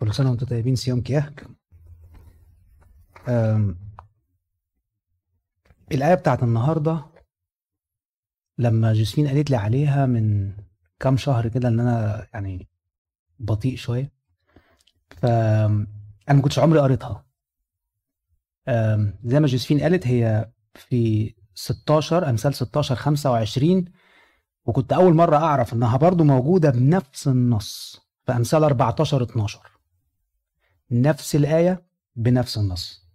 كل سنة وأنتم طيبين صيام كياك الآية بتاعت النهاردة لما جوزفين قالت لي عليها من كام شهر كده إن أنا يعني بطيء شوية. ف أنا ما كنتش عمري قريتها. زي ما جوزفين قالت هي في 16 أمثال 16 25 وكنت أول مرة أعرف إنها برضو موجودة بنفس النص في أمثال 14 12 نفس الآية بنفس النص.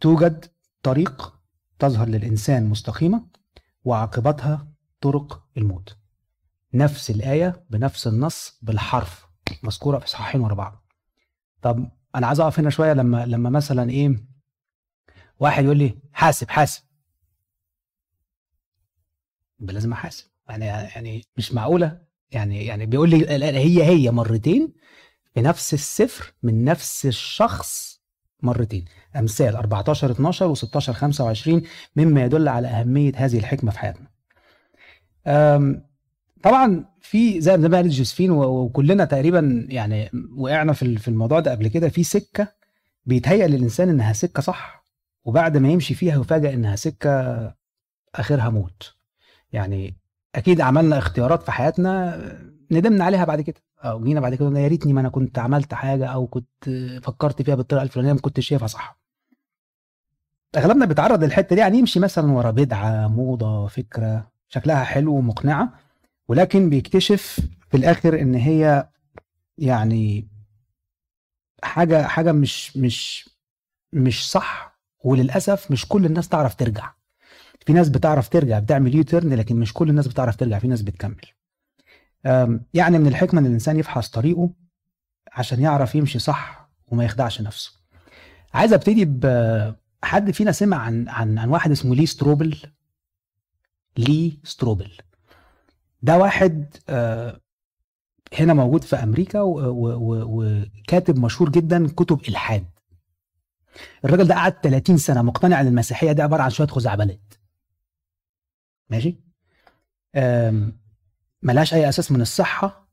توجد طريق تظهر للإنسان مستقيمة وعاقبتها طرق الموت. نفس الآية بنفس النص بالحرف مذكورة في صحاحين ورا بعض. طب أنا عايز أقف هنا شوية لما لما مثلا إيه واحد يقول لي حاسب حاسب. لازم أحاسب. يعني يعني مش معقولة. يعني يعني بيقول لي هي هي مرتين في نفس السفر من نفس الشخص مرتين أمثال 14 12 و16 25 مما يدل على أهمية هذه الحكمة في حياتنا. طبعا في زي ما قالت جوزفين و- وكلنا تقريبا يعني وقعنا في في الموضوع ده قبل كده في سكة بيتهيأ للإنسان إنها سكة صح وبعد ما يمشي فيها يفاجئ إنها سكة آخرها موت. يعني أكيد عملنا اختيارات في حياتنا ندمنا عليها بعد كده. أو جينا بعد كده يا ريتني ما أنا كنت عملت حاجة أو كنت فكرت فيها بالطريقة الفلانية ما كنتش شايفها صح. أغلبنا بيتعرض للحتة دي يعني يمشي مثلا ورا بدعة موضة فكرة شكلها حلو ومقنعة ولكن بيكتشف في الآخر إن هي يعني حاجة حاجة مش مش مش صح وللأسف مش كل الناس تعرف ترجع. في ناس بتعرف ترجع بتعمل U-turn لكن مش كل الناس بتعرف ترجع في ناس بتكمل. يعني من الحكمة إن الإنسان يفحص طريقه عشان يعرف يمشي صح وما يخدعش نفسه. عايز أبتدي بحد فينا سمع عن عن عن واحد اسمه لي ستروبل؟ لي ستروبل. ده واحد آه، هنا موجود في أمريكا وكاتب مشهور جدا كتب إلحاد. الراجل ده قعد 30 سنة مقتنع إن المسيحية دي عبارة عن شوية خزعبلات. ماشي؟ ملهاش أي أساس من الصحة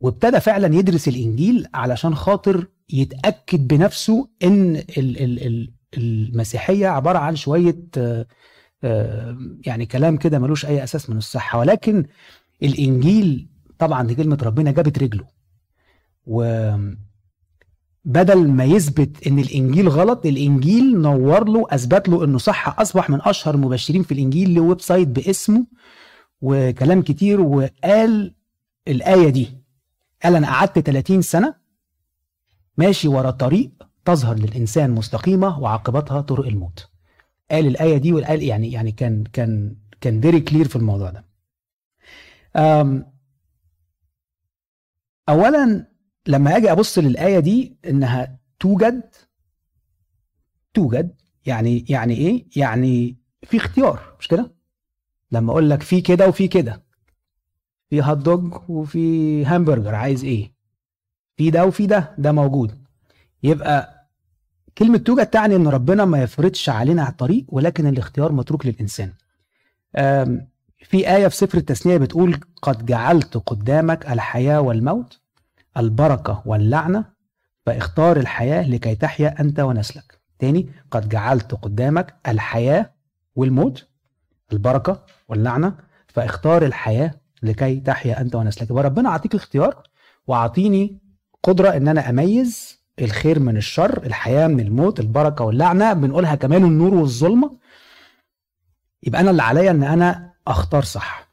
وابتدى فعلا يدرس الإنجيل علشان خاطر يتأكد بنفسه إن ال ال ال المسيحية عبارة عن شوية آه، آه، يعني كلام كده ملوش أي أساس من الصحة. ولكن الإنجيل طبعا دي كلمة ربنا جابت رجله. وبدل ما يثبت إن الإنجيل غلط الإنجيل نور له أثبت له إنه صح أصبح من أشهر المبشرين في الإنجيل له website باسمه. وكلام كتير وقال الآية دي. قال أنا قعدت 30 سنة ماشي ورا طريق تظهر للإنسان مستقيمة وعاقبتها طرق الموت. قال الآية دي وقال يعني يعني كان كان كان very clear في الموضوع ده. أم، اولا لما أجي أبص للآية دي إنها توجد توجد يعني يعني إيه؟ يعني في اختيار مش كده؟ لما أقول لك في كده وفي كده في هوت دوج وفي همبرجر عايز إيه؟ في ده وفي ده ده موجود. يبقى كلمة توجد تعني إن ربنا ما يفرضش علينا على الطريق ولكن الاختيار متروك للإنسان. في آية في سفر التثنية بتقول قد جعلت قدامك الحياة والموت البركة واللعنة فاختار الحياة لكي تحيا أنت ونسلك. تاني قد جعلت قدامك الحياة والموت البركة واللعنة فاختار الحياة لكي تحيا أنت ونسلك يبقى ربنا أعطيك اختيار وأعطيني قدرة إن أنا أميز الخير من الشر الحياة من الموت البركة واللعنة بنقولها كمان النور والظلمة. يبقى أنا اللي عليا إن أنا أختار صح.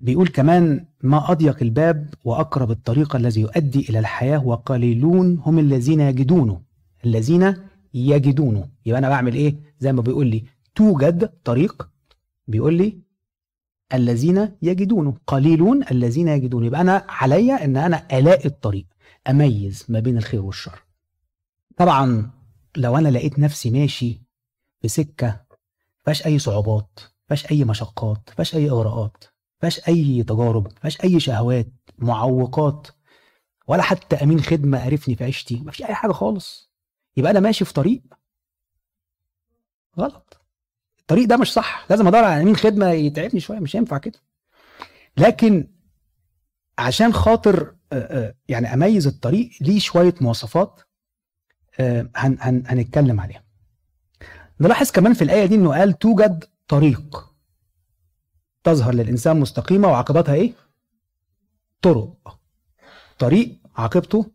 بيقول كمان ما أضيق الباب وأقرب الطريق الذي يؤدي إلى الحياة وقليلون هم الذين يجدونه. الذين يجدونه. يبقى أنا بعمل إيه؟ زي ما بيقول لي توجد طريق بيقول لي الذين يجدونه قليلون الذين يجدونه. يبقى أنا عليا إن أنا ألاقي الطريق أميز ما بين الخير والشر. طبعا لو أنا لقيت نفسي ماشي في سكة فيهاش أي صعوبات فيهاش أي مشقات فيهاش أي إغراءات فيهاش أي تجارب فيهاش أي شهوات معوقات ولا حتى أمين خدمة عرفني في عيشتي مفيش أي حاجة خالص. يبقى أنا ماشي في طريق غلط. الطريق ده مش صح. لازم أدور على امين خدمة يتعبني شوية مش هينفع كده. لكن عشان خاطر يعني أميز الطريق ليه شوية مواصفات هن هن هنتكلم عليها. نلاحظ كمان في الآية دي إنه قال توجد طريق تظهر للإنسان مستقيمة وعاقبتها إيه؟ طرق. طريق عاقبته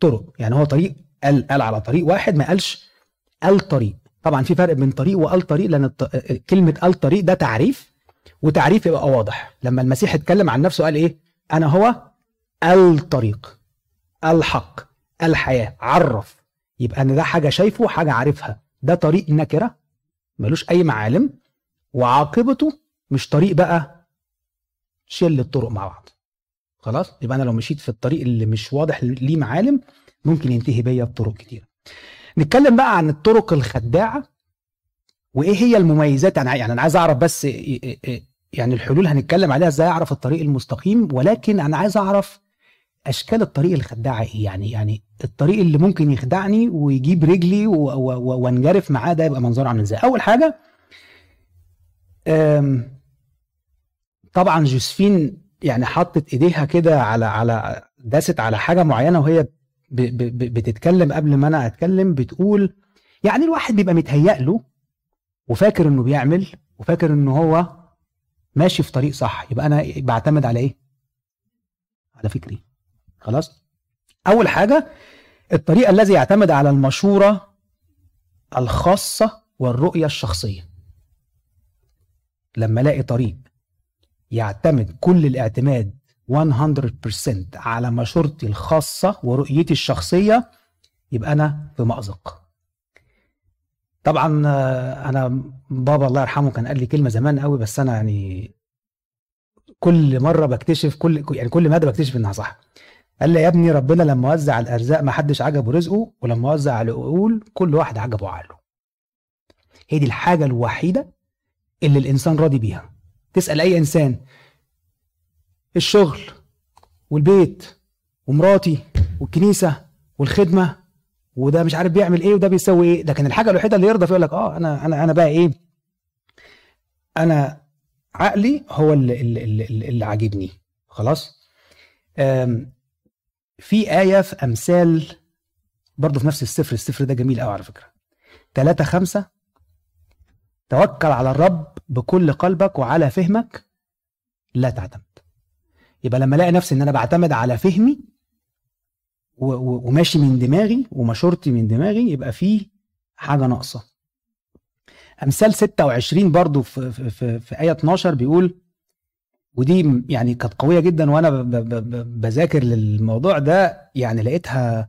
طرق. يعني هو طريق قال قال على طريق واحد ما قالش الطريق طبعا في فرق بين طريق والطريق لأن الط... كلمة الطريق ده تعريف وتعريف يبقى واضح. لما المسيح اتكلم عن نفسه قال إيه؟ أنا هو الطريق الحق الحياة عرف. يبقى ان ده حاجة شايفه حاجة عارفها. ده طريق نكرة ملوش أي معالم وعاقبته مش طريق بقى شل الطرق مع بعض. خلاص؟ يبقى أنا لو مشيت في الطريق اللي مش واضح ليه معالم ممكن ينتهي بيا بطرق كتير نتكلم بقى عن الطرق الخداعة وإيه هي المميزات. أنا يعني أنا عايز أعرف بس يعني الحلول هنتكلم عليها إزاي أعرف الطريق المستقيم ولكن أنا عايز أعرف أشكال الطريق الخداعة إيه. يعني يعني الطريق اللي ممكن يخدعني ويجيب رجلي وانجرف معاه ده يبقى منظره عامل إزاي. أول حاجة طبعا جوزفين يعني حطت إيديها كده على على داست على حاجة معينة وهي بتتكلم قبل ما أنا أتكلم بتقول يعني الواحد بيبقى متهيأ له وفاكر إنه بيعمل وفاكر إنه هو ماشي في طريق صح. يبقى أنا بعتمد على إيه؟ على فكري. خلاص؟ أول حاجة الطريق الذي يعتمد على المشورة الخاصة والرؤية الشخصية. لما ألاقي طريق يعتمد كل الاعتماد 100% على مشورتي الخاصة ورؤيتي الشخصية يبقى أنا في مأزق. طبعا أنا بابا الله يرحمه كان قال لي كلمة زمان قوي بس أنا يعني كل مرة بكتشف كل يعني كل مادة بكتشف إنها صح. قال لي يا ابني ربنا لما وزع الأرزاق ما حدش عجبه رزقه ولما وزع العقول كل واحد عجبه عقله. هي دي الحاجة الوحيدة اللي الإنسان راضي بيها. تسأل أي إنسان الشغل والبيت ومراتي والكنيسة والخدمة وده مش عارف بيعمل إيه وده بيسوي إيه. لكن الحاجة الوحيدة اللي يرضى فيها لك آه أنا أنا أنا بقى إيه؟ أنا عقلي هو اللي اللي, اللي, اللي عاجبني. خلاص؟ في آية في أمثال برضه في نفس السفر السفر ده جميل قوي على فكرة. ثلاثة خمسة توكل على الرب بكل قلبك وعلى فهمك لا تعتمد يبقى لما الاقي نفسي ان أنا بعتمد على فهمي وماشي من دماغي ومشورتي من دماغي يبقى في حاجة ناقصة. أمثال 26 برضو في, في, في آية 12 بيقول ودي يعني كانت قوية جدا وأنا بذاكر للموضوع ده يعني لقيتها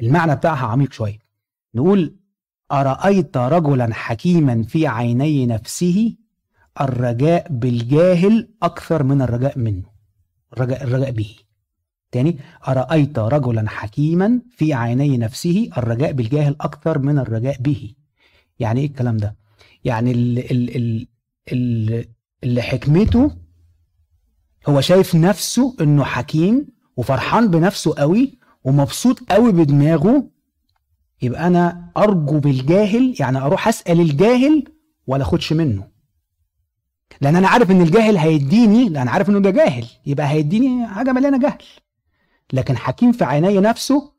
المعنى بتاعها عميق شوية. نقول أرأيت رجلا حكيما في عيني نفسه الرجاء بالجاهل أكثر من الرجاء منه. الرجاء, الرجاء به. تاني أرأيت رجلا حكيما في عيني نفسه الرجاء بالجاهل أكثر من الرجاء به. يعني إيه الكلام ده؟ يعني اللي, اللي, حكمته هو شايف نفسه إنه حكيم وفرحان بنفسه قوي ومبسوط قوي بدماغه يبقى أنا أرجو بالجاهل يعني أروح أسأل الجاهل ولا أخدش منه؟ لأن أنا عارف إن الجاهل هيديني لأن عارف إنه ده جاهل يبقى هيديني حاجة مليانة جهل. لكن حكيم في عيني نفسه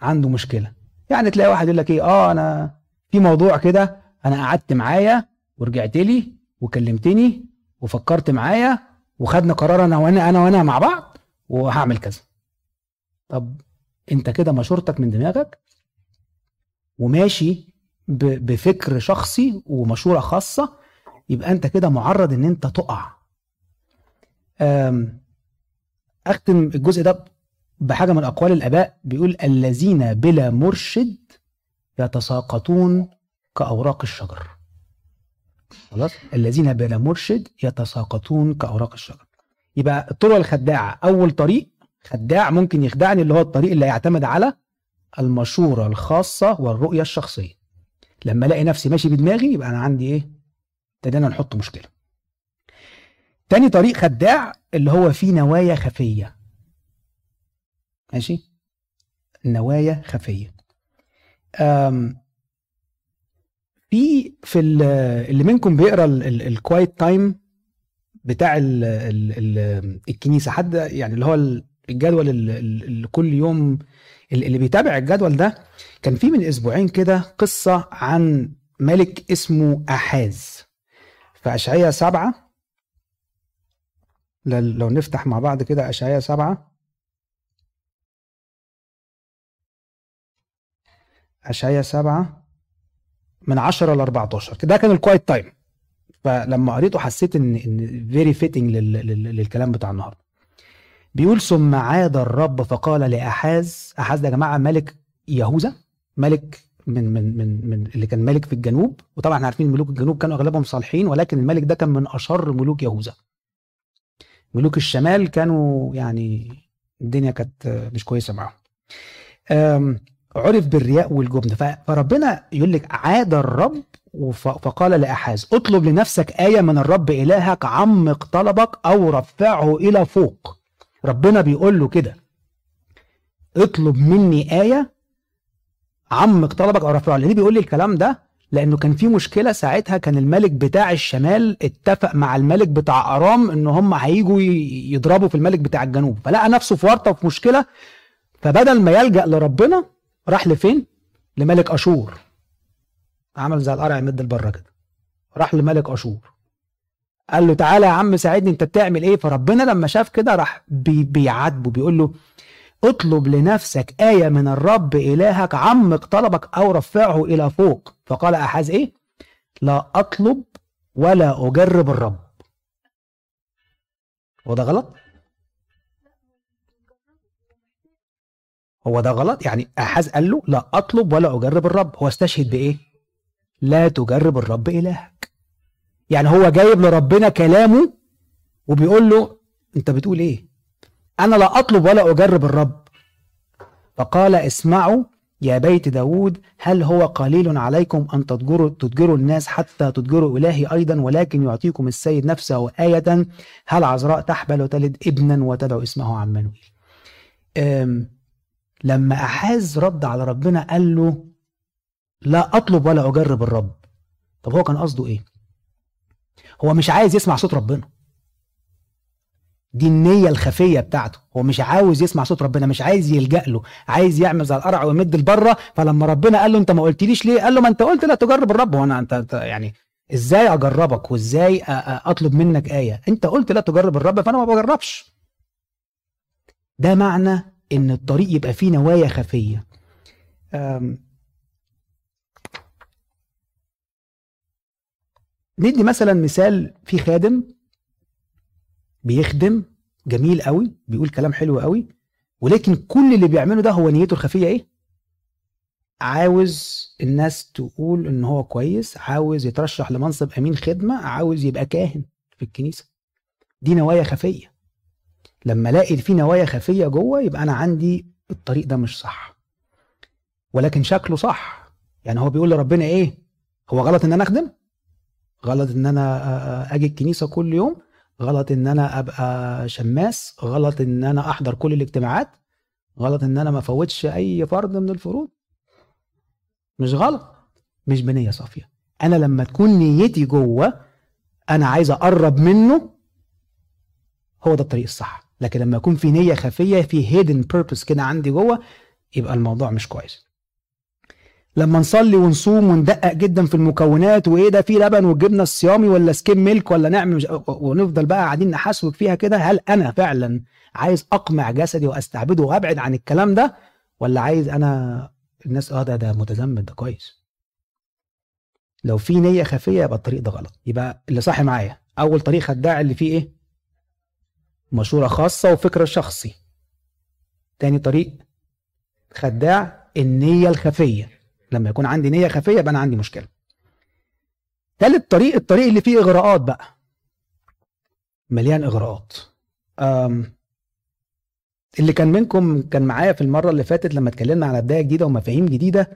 عنده مشكلة. يعني تلاقي واحد يقول لك إيه آه أنا في موضوع كده أنا قعدت معايا ورجعت لي وكلمتني وفكرت معايا وخدنا قرار أنا وأنا أنا وأنا مع بعض وهعمل كذا. طب أنت كده مشورتك من دماغك وماشي بفكر شخصي ومشورة خاصة يبقى انت كده معرض ان انت تقع. اختم الجزء ده بحاجة من أقوال الآباء. بيقول الذين بلا مرشد يتساقطون كأوراق الشجر. خلاص؟ الذين بلا مرشد يتساقطون كأوراق الشجر. يبقى الطرق الخداعة. أول طريق خداع ممكن يخدعني اللي هو الطريق اللي يعتمد على المشورة الخاصة والرؤية الشخصية. لما ألاقي نفسي ماشي بدماغي يبقى أنا عندي إيه؟ ابتدينا نحط مشكلة. تاني طريق خداع اللي هو فيه نوايا خفية. ماشي؟ نوايا خفية. أم في في اللي منكم بيقرأ ال quiet time بتاع ال ال ال الكنيسة. حد يعني اللي هو الجدول اللي كل يوم اللي بيتابع الجدول ده كان في من أسبوعين كده قصة عن ملك اسمه أحاز. في اشعياء سبعه لو نفتح مع بعض كده اشعياء سبعة. اشعياء سبعة من 10 ل 14 ده كان ال quiet time فلما قريته حسيت إن إن very fitting للكلام بتاع النهارده. بيقول ثم عاد الرب فقال لاحاز أحاز ده يا جماعة ملك يهوذا ملك من من من من اللي كان ملك في الجنوب وطبعا إحنا عارفين ملوك الجنوب كانوا أغلبهم صالحين ولكن الملك ده كان من أشر ملوك يهوذا. ملوك الشمال كانوا يعني الدنيا كانت مش كويسة معاهم. عرف بالرياء والجبن. فربنا يقول لك عاد الرب فقال لأحاز اطلب لنفسك آية من الرب إلهك عمق طلبك أو رفعه إلى فوق. ربنا بيقول له كده اطلب مني آية عمق طلبك أو رفعه. ليه بيقول لي الكلام ده لأنه كان في مشكلة ساعتها كان الملك بتاع الشمال اتفق مع الملك بتاع أرام إن هم هيجوا يضربوا في الملك بتاع الجنوب. فلقى نفسه في ورطة وفي مشكلة. فبدل ما يلجأ لربنا راح لفين؟ لملك أشور. عمل زي القرع يمد لبره كده. راح لملك أشور. قال له تعالى يا عم ساعدني أنت بتعمل إيه؟ فربنا لما شاف كده راح بي بيعاتبه. بيقول له اطلب لنفسك آية من الرب إلهك عمق طلبك أو رفعه إلى فوق. فقال أحاز إيه؟ لا أطلب ولا أجرب الرب. هو ده غلط؟ هو ده غلط؟ يعني أحاز قال له لا أطلب ولا أجرب الرب. هو استشهد بإيه؟ لا تجرب الرب إلهك. يعني هو جايب لربنا كلامه وبيقول له أنت بتقول إيه؟ أنا لا أطلب ولا أجرب الرب. فقال اسمعوا يا بيت داود هل هو قليل عليكم أن تتجروا, تتجروا الناس حتى تتجروا إلهي أيضا ولكن يعطيكم السيد نفسه آية؟ هل عذراء تحبل وتلد ابنا وتدعو اسمه عمانويل لما أحاز رد على ربنا قال له لا أطلب ولا أجرب الرب. طب هو كان قصده إيه؟ هو مش عايز يسمع صوت ربنا. دي النية الخفية بتاعته. هو مش عاوز يسمع صوت ربنا مش عايز يلجأ له عايز يعمل زي القرع ويمد لبره فلما ربنا قال له انت ما قلتليش ليه؟ قال له ما انت قلت لا تجرب الرب. هو أنا انت يعني إزاي أجربك وإزاي أطلب منك آية؟ انت قلت لا تجرب الرب فأنا ما بجربش. ده معنى إن الطريق يبقى فيه نوايا خفية. ندي مثلا مثال في خادم. بيخدم جميل قوي بيقول كلام حلو قوي ولكن كل اللي بيعمله ده هو نيته الخفية إيه؟ عاوز الناس تقول إن هو كويس عاوز يترشح لمنصب أمين خدمة عاوز يبقى كاهن في الكنيسة. دي نوايا خفية. لما ألاقي في نوايا خفية جوه يبقى أنا عندي الطريق ده مش صح. ولكن شكله صح. يعني هو بيقول لربنا إيه؟ هو غلط إن أنا أخدم؟ غلط إن أنا أجي الكنيسة كل يوم غلط إن أنا أبقى شماس غلط إن أنا أحضر كل الاجتماعات غلط إن أنا ما افوتش أي فرض من الفروض. مش غلط مش بنية صافية. أنا لما تكون نيتي جوه أنا عايز أقرب منه هو ده الطريق الصح. لكن لما يكون في نية خفية في hidden purpose كده عندي جوه يبقى الموضوع مش كويس. لما نصلي ونصوم وندقق جدا في المكونات وإيه ده في لبن والجبنه الصيامي ولا skim milk ولا نعمل مش ونفضل بقى قاعدين نحسبك فيها كده هل أنا فعلا عايز أقمع جسدي وأستعبده وأبعد عن الكلام ده ولا عايز أنا الناس آه ده ده متزمت ده كويس. لو في نية خفية يبقى الطريق ده غلط. يبقى اللي صاحي معايا. أول طريق خداع اللي فيه إيه؟ مشورة خاصة وفكر شخصي. تاني طريق خداع النية الخفية. لما يكون عندي نية خفية يبقى أنا عندي مشكلة. ثالث طريق الطريق اللي فيه إغراءات بقى. مليان إغراءات. اللي كان منكم كان معايا في المرة اللي فاتت لما اتكلمنا على بداية جديدة ومفاهيم جديدة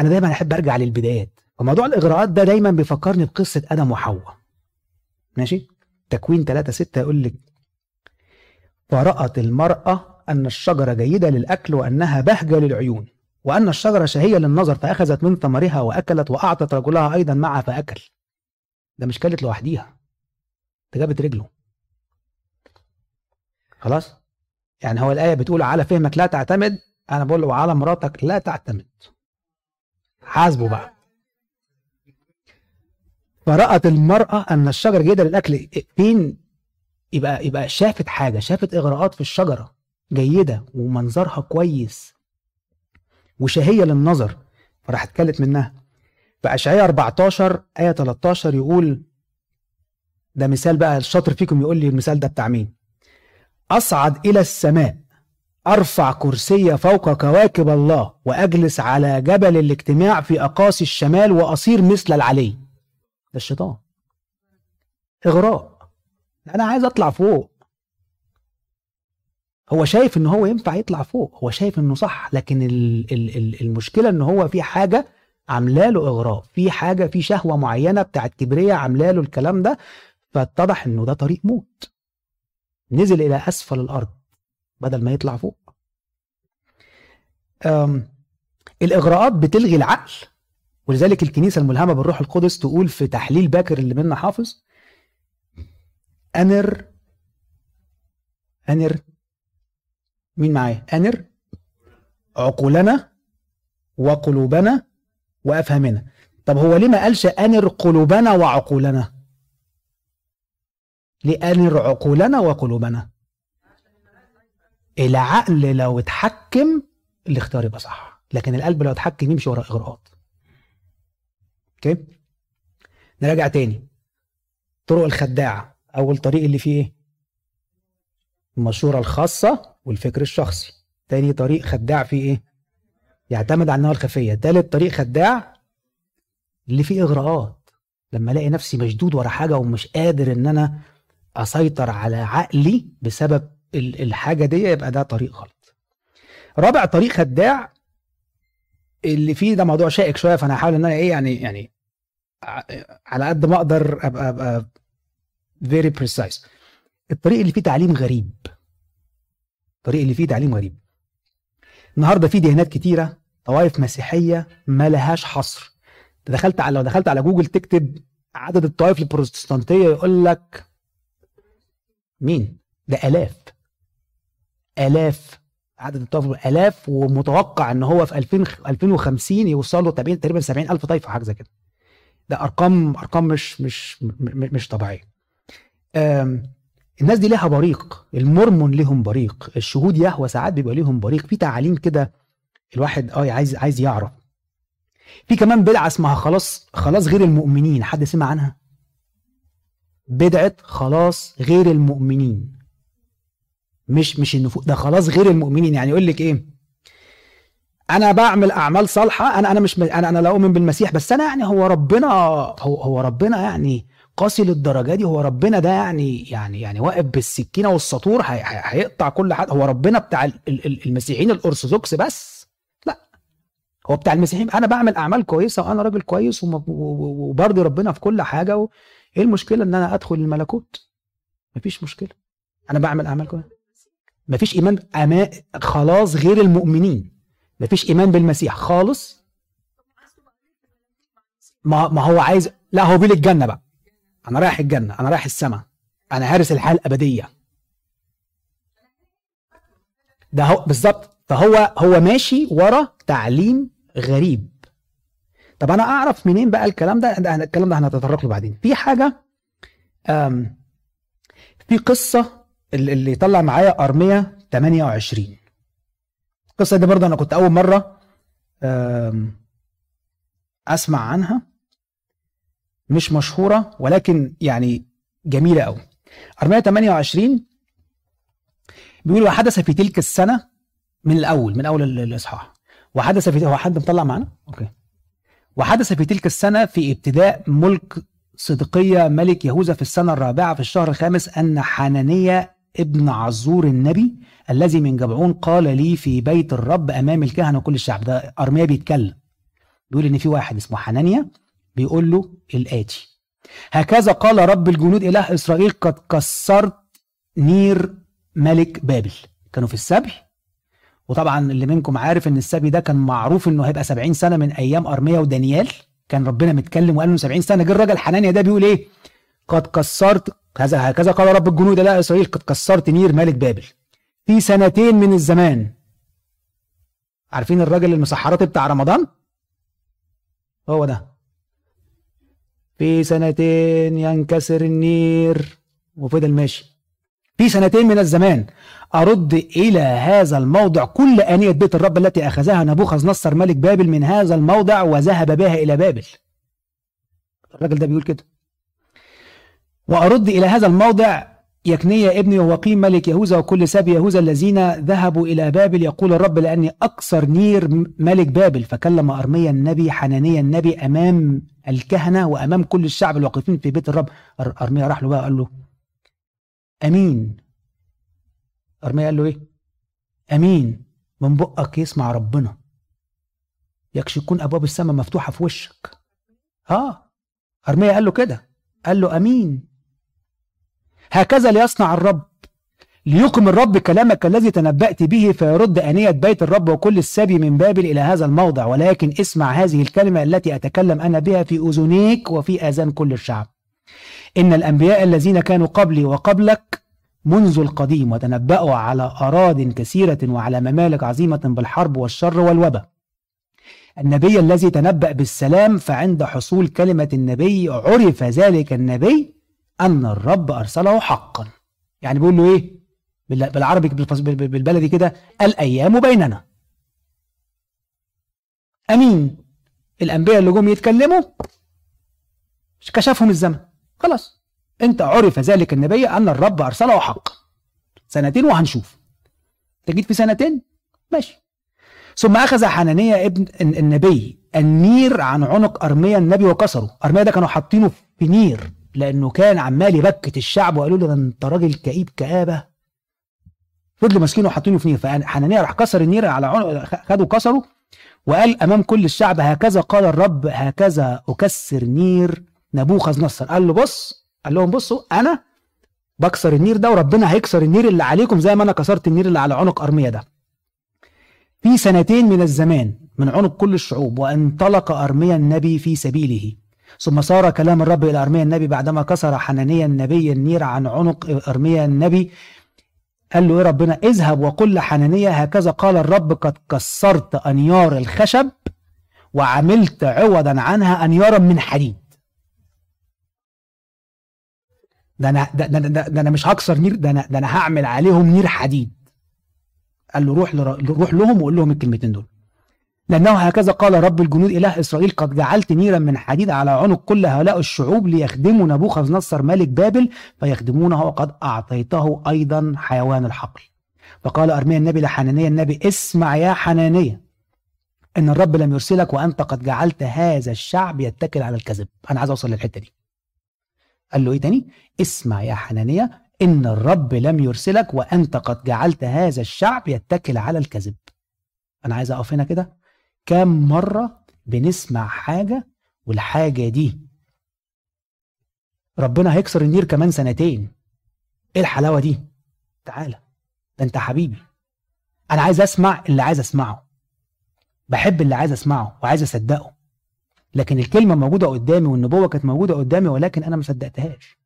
أنا دايما أحب أرجع للبدايات. وموضوع الإغراءات ده دايما بيفكرني بقصة آدم وحواء. ماشي؟ تكوين 3 6 يقول لك فرأت المرأة أن الشجرة جيدة للأكل وأنها بهجة للعيون. وأن الشجرة شهية للنظر فأخذت من ثمرها وأكلت وأعطت رجلها أيضا معها فأكل. ده مش كلت لوحديها. ده جابت رجله. خلاص؟ يعني هو الآية بتقول على فهمك لا تعتمد. أنا بقول له على مراتك لا تعتمد. حاسبه بقى. فرأت المرأة أن الشجرة جيدة للأكل فين؟ يبقى يبقى شافت حاجة شافت إغراءات في الشجرة. جيدة ومنظرها كويس. وشهية للنظر فراحت كلت منها. فأشعياء 14 آية 13 يقول ده مثال بقى الشاطر فيكم يقول لي المثال ده بتاع مين. أصعد إلى السماء أرفع كرسي فوق كواكب الله وأجلس على جبل الاجتماع في أقاصي الشمال وأصير مثل العلي. ده الشيطان. إغراء. أنا عايز أطلع فوق. هو شايف إن هو ينفع يطلع فوق هو شايف إنه صح لكن ال ال ال المشكلة إن هو في حاجة عاملة له إغراء في حاجة في شهوة معينة بتاعت كبريه عاملة له الكلام ده فاتضح إنه ده طريق موت. نزل إلى أسفل الأرض بدل ما يطلع فوق. الإغراءات بتلغي العقل ولذلك الكنيسة الملهمة بالروح القدس تقول في تحليل باكر اللي منا حافظ أنر أنر مين معايا؟ آنر عقولنا وقلوبنا وافهمنا طب هو ليه ما قالش آنر قلوبنا وعقولنا؟ ليه آنر عقولنا وقلوبنا؟ العقل لو اتحكم الاختيار يبقى صح لكن القلب لو اتحكم يمشي ورا إغراءات. أوكي نراجع تاني. طرق الخداعه أول طريق اللي فيه إيه؟ المشورة الخاصة. والفكر الشخصي. تاني طريق خداع فيه إيه؟ يعتمد على النوع الخفية. تالت طريق خداع اللي فيه إغراءات. لما ألاقي نفسي مشدود ورا حاجة ومش قادر إن أنا أسيطر على عقلي بسبب الحاجة دي يبقى ده طريق غلط. رابع طريق خداع اللي فيه ده موضوع شائك شوية فأنا هحاول إن أنا إيه يعني يعني على قد ما أقدر أبقى أبقى very precise الطريق اللي فيه تعليم غريب. الطريق اللي فيه تعليم غريب النهارده في ديانات كتيرة طوائف مسيحية ما لهاش حصر. دخلت على لو دخلت على جوجل تكتب عدد الطوائف البروتستانتية يقول لك مين؟ ده آلاف. آلاف. عدد الطوائف آلاف ومتوقع إن هو في 2000 2050 يوصلوا تقريبا 70000 طائفه حاجة زي كده. ده ارقام أرقام مش مش مش طبيعية. الناس دي ليها بريق. المرمون ليهم بريق. الشهود يهوى ساعات بيبقى ليهم بريق. في تعاليم كده الواحد آه عايز عايز يعرف. في كمان بدعة اسمها خلاص خلاص غير المؤمنين. حد سمع عنها؟ بدعة خلاص غير المؤمنين. مش مش النفوس ده خلاص غير المؤمنين. يعني يقول لك إيه؟ أنا بعمل أعمال صالحة أنا أنا مش أنا أنا لا أؤمن بالمسيح بس أنا يعني هو ربنا هو هو ربنا يعني قاسي للدرجة دي هو ربنا ده يعني يعني يعني واقف بالسكينة والسطور هيقطع كل حاجة هو ربنا بتاع المسيحيين الأرثوذكس بس. لا. هو بتاع المسيحيين. أنا بعمل أعمال كويسة وأنا راجل كويس وبرضي ربنا في كل حاجة و... إيه المشكلة إن أنا أدخل الملكوت؟ مفيش مشكلة. أنا بعمل أعمال كويسة. مفيش إيمان أما... خلاص غير المؤمنين. مفيش إيمان بالمسيح خالص. ما ما هو عايز لا هو بيقول الجنة بقى. أنا رايح الجنة أنا رايح السماء أنا هارس الحياة الأبدية. ده هو بالظبط. فهو هو ماشي ورا تعليم غريب. طب أنا أعرف منين بقى الكلام ده, ده الكلام ده هنتطرق له بعدين. في حاجة في قصة اللي طلع معايا أرمية 28 القصة دي برضه أنا كنت أول مرة أسمع عنها. مش مشهورة ولكن يعني جميلة قوي ارميه 28 بيقول وحدث في تلك السنة من الأول من أول الإصحاح. وحدث في هو حد مطلع معانا؟ أوكي. وحدث في تلك السنة في ابتداء ملك صدقيا ملك يهوذا في السنة الرابعة في الشهر الخامس أن حنانية ابن عزور النبي الذي من جبعون قال لي في بيت الرب أمام الكهنة وكل الشعب. ده أرميا بيتكلم. بيقول إن في واحد اسمه حنانيا بيقول له الآتي. هكذا قال رب الجنود إله إسرائيل قد كسرت نير ملك بابل. كانوا في السبي. وطبعا اللي منكم عارف إن السبي ده كان معروف إنه هيبقى 70 سنة من أيام أرميا ودانيال. كان ربنا متكلم وقال له 70 سنة. جه الراجل حنانيا ده بيقول إيه؟ قد كسرت هذا هكذا قال رب الجنود لا إسرائيل قد كسرت نير ملك بابل. في سنتين من الزمان. عارفين الراجل المسحرات بتاع رمضان؟ هو ده. في سنتين ينكسر النير. وفضل ماشي. في سنتين من الزمان أرد إلى هذا الموضع كل آنية بيت الرب التي أخذها نبوخذ نصر ملك بابل من هذا الموضع وذهب بها إلى بابل. الراجل ده بيقول كده. وأرد إلى هذا الموضع يكنية ابن يهوقيم ملك يهوذا وكل سبي يهوذا الذين ذهبوا إلى بابل. يقول الرب لأني أكثر نير ملك بابل. فكلم أرميا النبي حنانيا النبي أمام الكهنة وأمام كل الشعب الواقفين في بيت الرب. أرميا راح له بقى قال له أمين. أرميا قال له إيه؟ أمين. من بقك يسمع ربنا. يكش يكون أبواب السماء مفتوحة في وشك. آه. أرميا قال له كده. قال له أمين. هكذا ليصنع الرب. ليقم الرب كلامك الذي تنبأت به فيرد أنية بيت الرب وكل السبي من بابل إلى هذا الموضع. ولكن اسمع هذه الكلمة التي أتكلم أنا بها في أذنيك وفي آذان كل الشعب. إن الأنبياء الذين كانوا قبلي وقبلك منذ القديم وتنبأوا على أراض كثيرة وعلى ممالك عظيمة بالحرب والشر والوبا. النبي الذي تنبأ بالسلام فعند حصول كلمة النبي عرف ذلك النبي أن الرب أرسله حقا. يعني بيقول له إيه؟ بالعربي بالبلدي كده الأيام بيننا. أمين. الأنبياء اللي جم يتكلموا كشفهم الزمن. خلاص. انت عرف ذلك النبي أن الرب أرسله حقا سنتين وهنشوف. انت جيت في سنتين؟ ماشي. ثم أخذ حنانية ابن النبي النير عن عنق أرميا النبي وكسره. أرميا ده كانوا حاطينه في نير لأنه كان عمال يبكت الشعب وقالوا له ده أنت راجل كئيب كآبة. فضلوا ماسكينه وحاطينه في نير. فحنانية راح كسر النير على عنق خده كسره وقال أمام كل الشعب هكذا قال الرب هكذا أكسر نير نبوخذ نصر قال له بص قال لهم بصوا أنا بكسر النير ده وربنا هيكسر النير اللي عليكم زي ما أنا كسرت النير اللي على عنق ارميا ده. في سنتين من الزمان من عنق كل الشعوب وانطلق ارميا النبي في سبيله. ثم صار كلام الرب إلى ارميا النبي بعدما كسر حنانيا النبي النير عن عنق ارميا النبي. قال له إيه ربنا؟ اذهب وقل لحنانيا هكذا قال الرب قد كسرت أنيار الخشب وعملت عوضا عنها انيارا من حديد. ده أنا ده, ده, ده, ده أنا مش هكسر نير ده أنا ده أنا هعمل عليهم نير حديد. قال له روح روح لهم وقول لهم الكلمتين دول. لأنه هكذا قال رب الجنود إله إسرائيل قد جعلت نيرا من حديد على عنق كل هؤلاء الشعوب ليخدموا نبوخذ نصر ملك بابل فيخدمونه وقد أعطيته أيضا حيوان الحقل. فقال أرميا النبي لحنانيا النبي اسمع يا حنانيا إن الرب لم يرسلك وأنت قد جعلت هذا الشعب يتكل على الكذب. أنا عايز أوصل للحتة دي. قال له إيه تاني؟ اسمع يا حنانية إن الرب لم يرسلك وأنت قد جعلت هذا الشعب يتكل على الكذب. أنا عايز أقف هنا كده. كام مرة بنسمع حاجة والحاجة دي ربنا هيكسر النير كمان سنتين. إيه الحلاوة دي؟ تعالى ده أنت حبيبي. أنا عايز أسمع اللي عايز أسمعه. بحب اللي عايز أسمعه وعايز أصدقه. لكن الكلمة موجودة قدامي والنبوة كانت موجودة قدامي ولكن أنا ما صدقتهاش.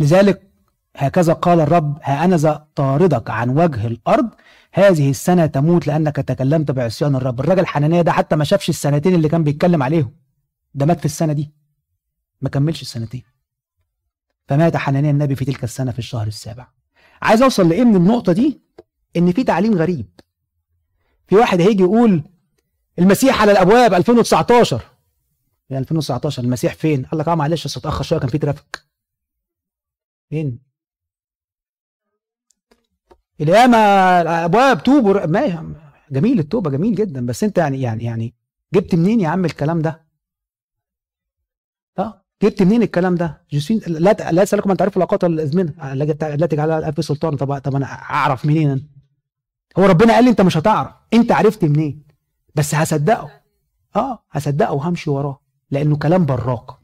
لذلك هكذا قال الرب ها أنا ذا طاردك عن وجه الأرض؟ هذه السنة تموت لأنك تكلمت بعصيان الرب. الراجل حنانية ده حتى ما شافش السنتين اللي كان بيتكلم عليهم. ده مات في السنة دي. ما كملش السنتين. فمات حنانية النبي في تلك السنة في الشهر السابع. عايز أوصل لإيه من النقطة دي؟ إن في تعليم غريب. في واحد هيجي يقول المسيح على الأبواب 2019 يا 2019 المسيح فين؟ قال لك آه معلش بس اتاخر شوية كان في ترافيك. فين؟ القيامه الابواب توبوا جميل التوبة جميل جدا بس أنت يعني يعني يعني جبت منين يا عم الكلام ده؟ آه جبت منين الكلام ده؟ جسين لا لا اسالكم ان تعرفوا الاوقات الإزمنة التي جعلها الاب سلطان طب طب أنا أعرف منين هو ربنا قال لي أنت مش هتعرف أنت عرفت منين؟ بس هصدقه آه هصدقه وهمشي وراه لأنه كلام براق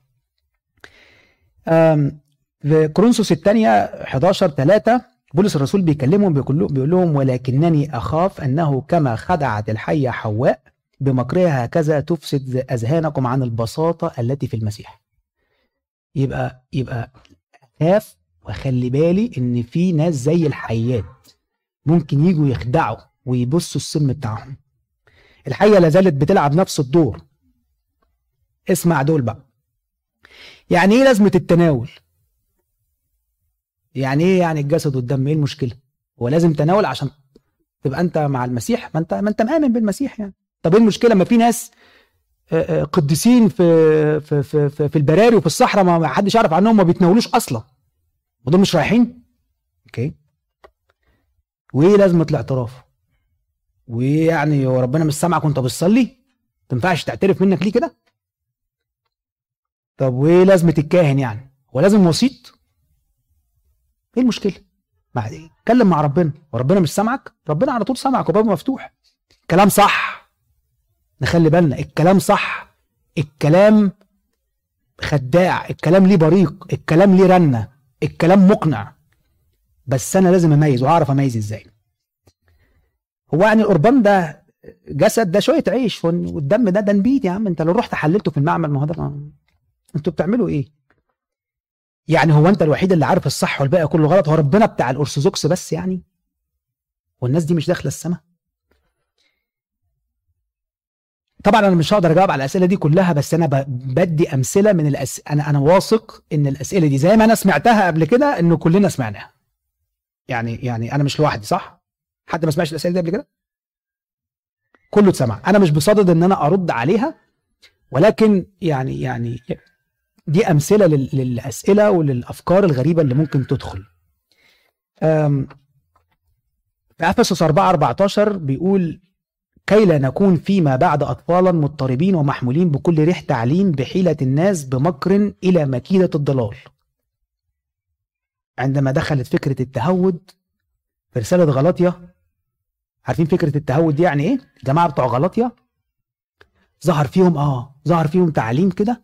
في كورنثوس الثانية 11 3 بولس الرسول بيكلمهم بيقول لهم ولكنني أخاف أنه كما خدعت الحية حواء بمكرها هكذا تفسد أذهانكم عن البساطة التي في المسيح. يبقى يبقى أخاف وخلي بالي إن في ناس زي الحيات ممكن يجوا يخدعوا ويبصوا السم بتاعهم. الحية لازالت بتلعب نفس الدور. اسمع دول بقى. يعني إيه لازمة التناول؟ يعني إيه يعني الجسد والدم إيه المشكلة؟ هو لازم تناول عشان تبقى أنت مع المسيح؟ ما انت ما أنت مآمن بالمسيح يعني. طب إيه المشكلة ما في ناس آه، آه، قديسين في في في في, البراري وفي الصحراء ما حدش يعرف عنهم ما بيتناولوش أصلا. ودول مش رايحين؟ أوكي. وإيه لازمة الاعتراف؟ وايه يعني هو ربنا مش سامعك وأنت بتصلي؟ ما تنفعش تعترف منك ليه كده؟ طب وإيه لازمة الكاهن يعني؟ هو لازم وسيط؟ إيه المشكلة؟ إيه اتكلم مع ربنا. وربنا مش سامعك؟ ربنا على طول سامعك وبابه مفتوح. كلام صح. نخلي بالنا الكلام صح. الكلام خداع. الكلام ليه بريق. الكلام ليه رنة. الكلام مقنع. بس أنا لازم أميز وأعرف أميز إزاي. هو يعني القربان ده جسد ده شوية عيش والدم ده ده نبيت يا عم. أنت لو رحت حللته في المعمل ما هو ده أنتوا بتعملوا إيه؟ يعني هو انت الوحيد اللي عارف الصح والباقي كله غلط هو ربنا بتاع الأرثوذكس بس يعني؟ والناس دي مش داخلة السماء؟ طبعا أنا مش هقدر أجاوب على الأسئلة دي كلها بس أنا بدي أمثلة من الأس... أنا أنا واثق إن الأسئلة دي زي ما أنا سمعتها قبل كده إنه كلنا سمعناها. يعني يعني أنا مش لوحدي صح؟ حد ما سمعش الأسئلة دي قبل كده؟ كله اتسمع. أنا مش بصدد إن أنا أرد عليها ولكن يعني يعني دي أمثلة للأسئلة وللأفكار الغريبة اللي ممكن تدخل. في إفسس 4 14 بيقول كي لا نكون فيما بعد أطفالا مضطربين ومحمولين بكل ريح تعليم بحيلة الناس بمكر إلى مكيدة الضلال. عندما دخلت فكرة التهود في رسالة غلطية عارفين فكرة التهود دي يعني إيه؟ الجماعة بتوع غلطية؟ ظهر فيهم آه ظهر فيهم تعليم كده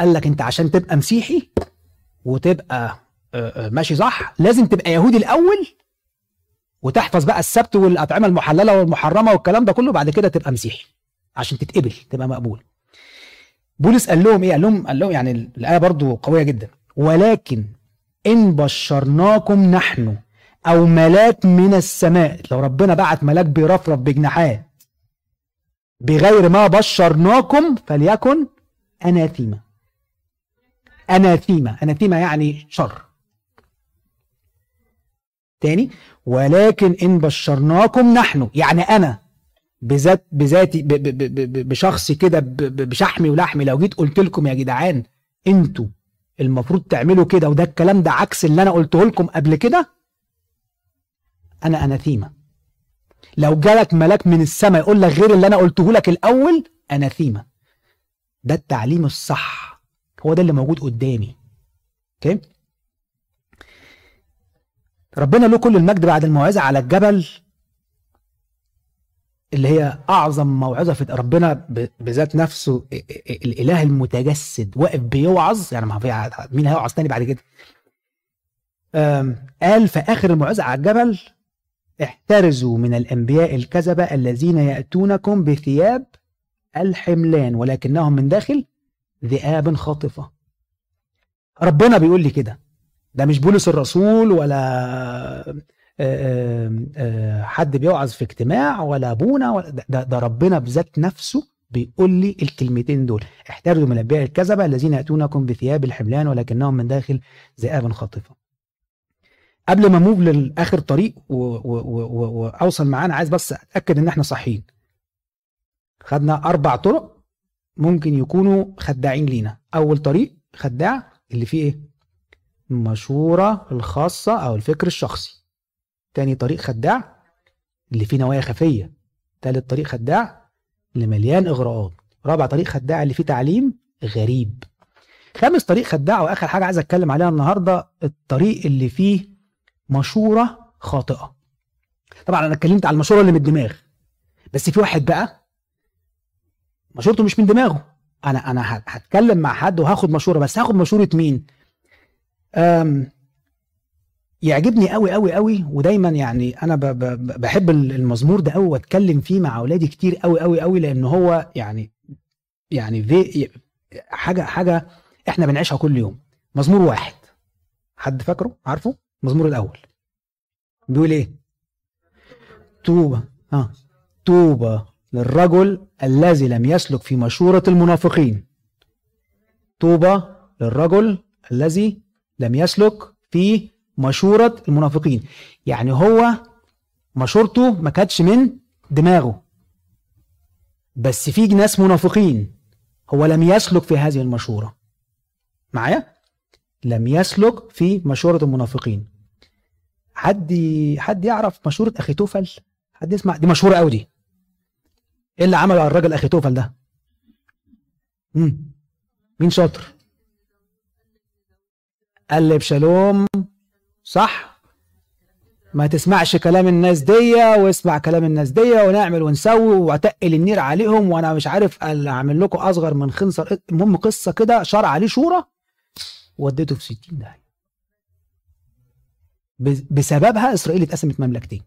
قال لك انت عشان تبقى مسيحي وتبقى آه، آه، ماشي صح لازم تبقى يهودي الأول وتحفظ بقى السبت والأطعمة المحللة والمحرمة والكلام ده كله بعد كده تبقى مسيحي عشان تتقبل تبقى مقبول. بولس قال لهم إيه؟ قال لهم قال لهم يعني الآية برضو قوية جدا. ولكن إن بشرناكم نحن أو ملاك من السماء لو ربنا بعت ملاك بيرفرف بجناحات بغير ما بشرناكم فليكن أناثيما. أناثيما. أناثيما يعني شر. تاني ولكن إن بشرناكم نحن يعني أنا بذات بذاتي بشخصي كده بشحمي ولحمي لو جيت قلت لكم يا جدعان أنتوا المفروض تعملوا كده وده الكلام ده عكس اللي أنا قلته لكم قبل كده أنا أناثيما. لو جالك ملاك من السماء يقول لك غير اللي أنا قلته لك الأول أناثيما. ده التعليم الصح. هو ده اللي موجود قدامي. أوكي؟ ربنا له كل المجد بعد الموعظة على الجبل اللي هي أعظم موعظة في ربنا بذات نفسه الإله المتجسد واقف بيوعظ يعني ما مين هيوعظ تاني بعد كده؟ قال في آخر الموعظة على الجبل احترزوا من الأنبياء الكذبة الذين يأتونكم بثياب الحملان ولكنهم من داخل ذئاب خاطفة. ربنا بيقول لي كده. ده مش بولس الرسول ولا حد بيوعظ في اجتماع ولا أبونا ولا ده, ده ربنا بذات نفسه بيقول لي الكلمتين دول. احترزوا من الانبياء الكذبة الذين يأتونكم بثياب الحملان ولكنهم من داخل ذئاب خاطفة. قبل ما موف لاخر طريق وأوصل معانا عايز بس أتأكد إن إحنا صحيين. خدنا أربع طرق ممكن يكونوا خداعين لينا. أول طريق خداع اللي فيه إيه؟ المشورة الخاصة أو الفكر الشخصي. تاني طريق خداع اللي فيه نوايا خفية. تالت طريق خداع اللي مليان إغراءات. رابع طريق خداع اللي فيه تعليم غريب. خامس طريق خداع وآخر حاجة عايز أتكلم عليها النهاردة الطريق اللي فيه مشورة خاطئة. طبعا أنا اتكلمت على المشورة اللي من الدماغ. بس في واحد بقى مشورته مش من دماغه. أنا أنا هتكلم مع حد وهاخد مشورة بس هاخد مشورة مين؟ يعجبني قوي قوي قوي ودايما يعني أنا بحب المزمور ده قوي وأتكلم فيه مع أولادي كتير قوي قوي قوي لأن هو يعني يعني في حاجة حاجة إحنا بنعيشها كل يوم. مزمور واحد. حد فاكره؟ عارفه؟ المزمور الأول. بيقول إيه؟ توبة ها توبة للرجل الذي لم يسلك في مشورة المنافقين. طوبى للرجل الذي لم يسلك في مشورة المنافقين. يعني هو مشورته ما كانتش من دماغه. بس في ناس منافقين هو لم يسلك في هذه المشورة. معايا؟ لم يسلك في مشورة المنافقين. حد حد يعرف مشورة أخي توفل؟ حد يسمع؟ دي مشهورة قوي دي. إيه اللي عمله على الراجل أخي توفل ده؟ مم. مين شاطر؟ قلب شالوم صح؟ ما تسمعش كلام الناس دي واسمع كلام الناس دي ونعمل ونسوي واتقل النير عليهم وأنا مش عارف أعمل لكم أصغر من خنصر. المهم قصة كده شرع عليه شورى وديته في 60 داهية. بسببها إسرائيل اتقسمت مملكتين.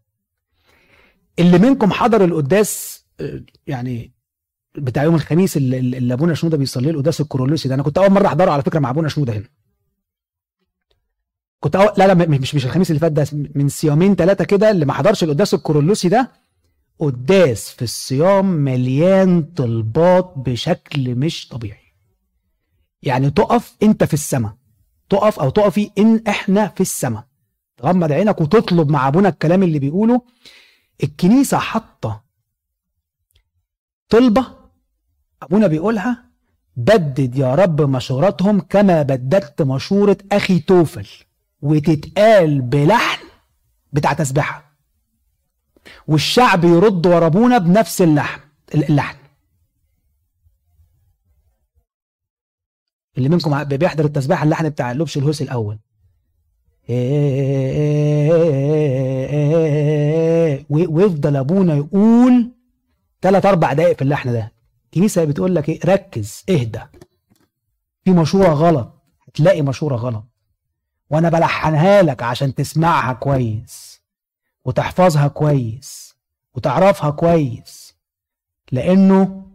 اللي منكم حضر القداس يعني بتاع يوم الخميس اللي, أبونا شنودة بيصلي له القداس الكورولوسي ده. أنا كنت أول مرة أحضره على فكرة مع أبونا شنودة هنا. كنت أول... لا لا مش مش الخميس اللي فات ده من صيامين ثلاثة كده اللي ما حضرش القداس الكورولوسي ده. قداس في الصيام مليان طلبات بشكل مش طبيعي. يعني تقف أنت في السماء تقف أو تقفي إن إحنا في السماء تغمض عينك وتطلب مع أبونا الكلام اللي بيقوله. الكنيسة حاطة طلبه ابونا بيقولها بدد يا رب مشورتهم كما بددت مشوره أخي توفل وتتقال بلحن بتاع تسبحه والشعب يرد ورا ابونا بنفس اللحن اللحن اللي منكم بيحضر التسبيحه اللحن بتاع اللبش الهوسي الأول ويفضل ابونا يقول ثلاث أربع دقائق في اللحن ده. الكنيسه بتقول لك إيه؟ ركز اهدى. في مشوره غلط. هتلاقي مشورة غلط. وأنا بلحنها لك عشان تسمعها كويس وتحفظها كويس وتعرفها كويس. لأنه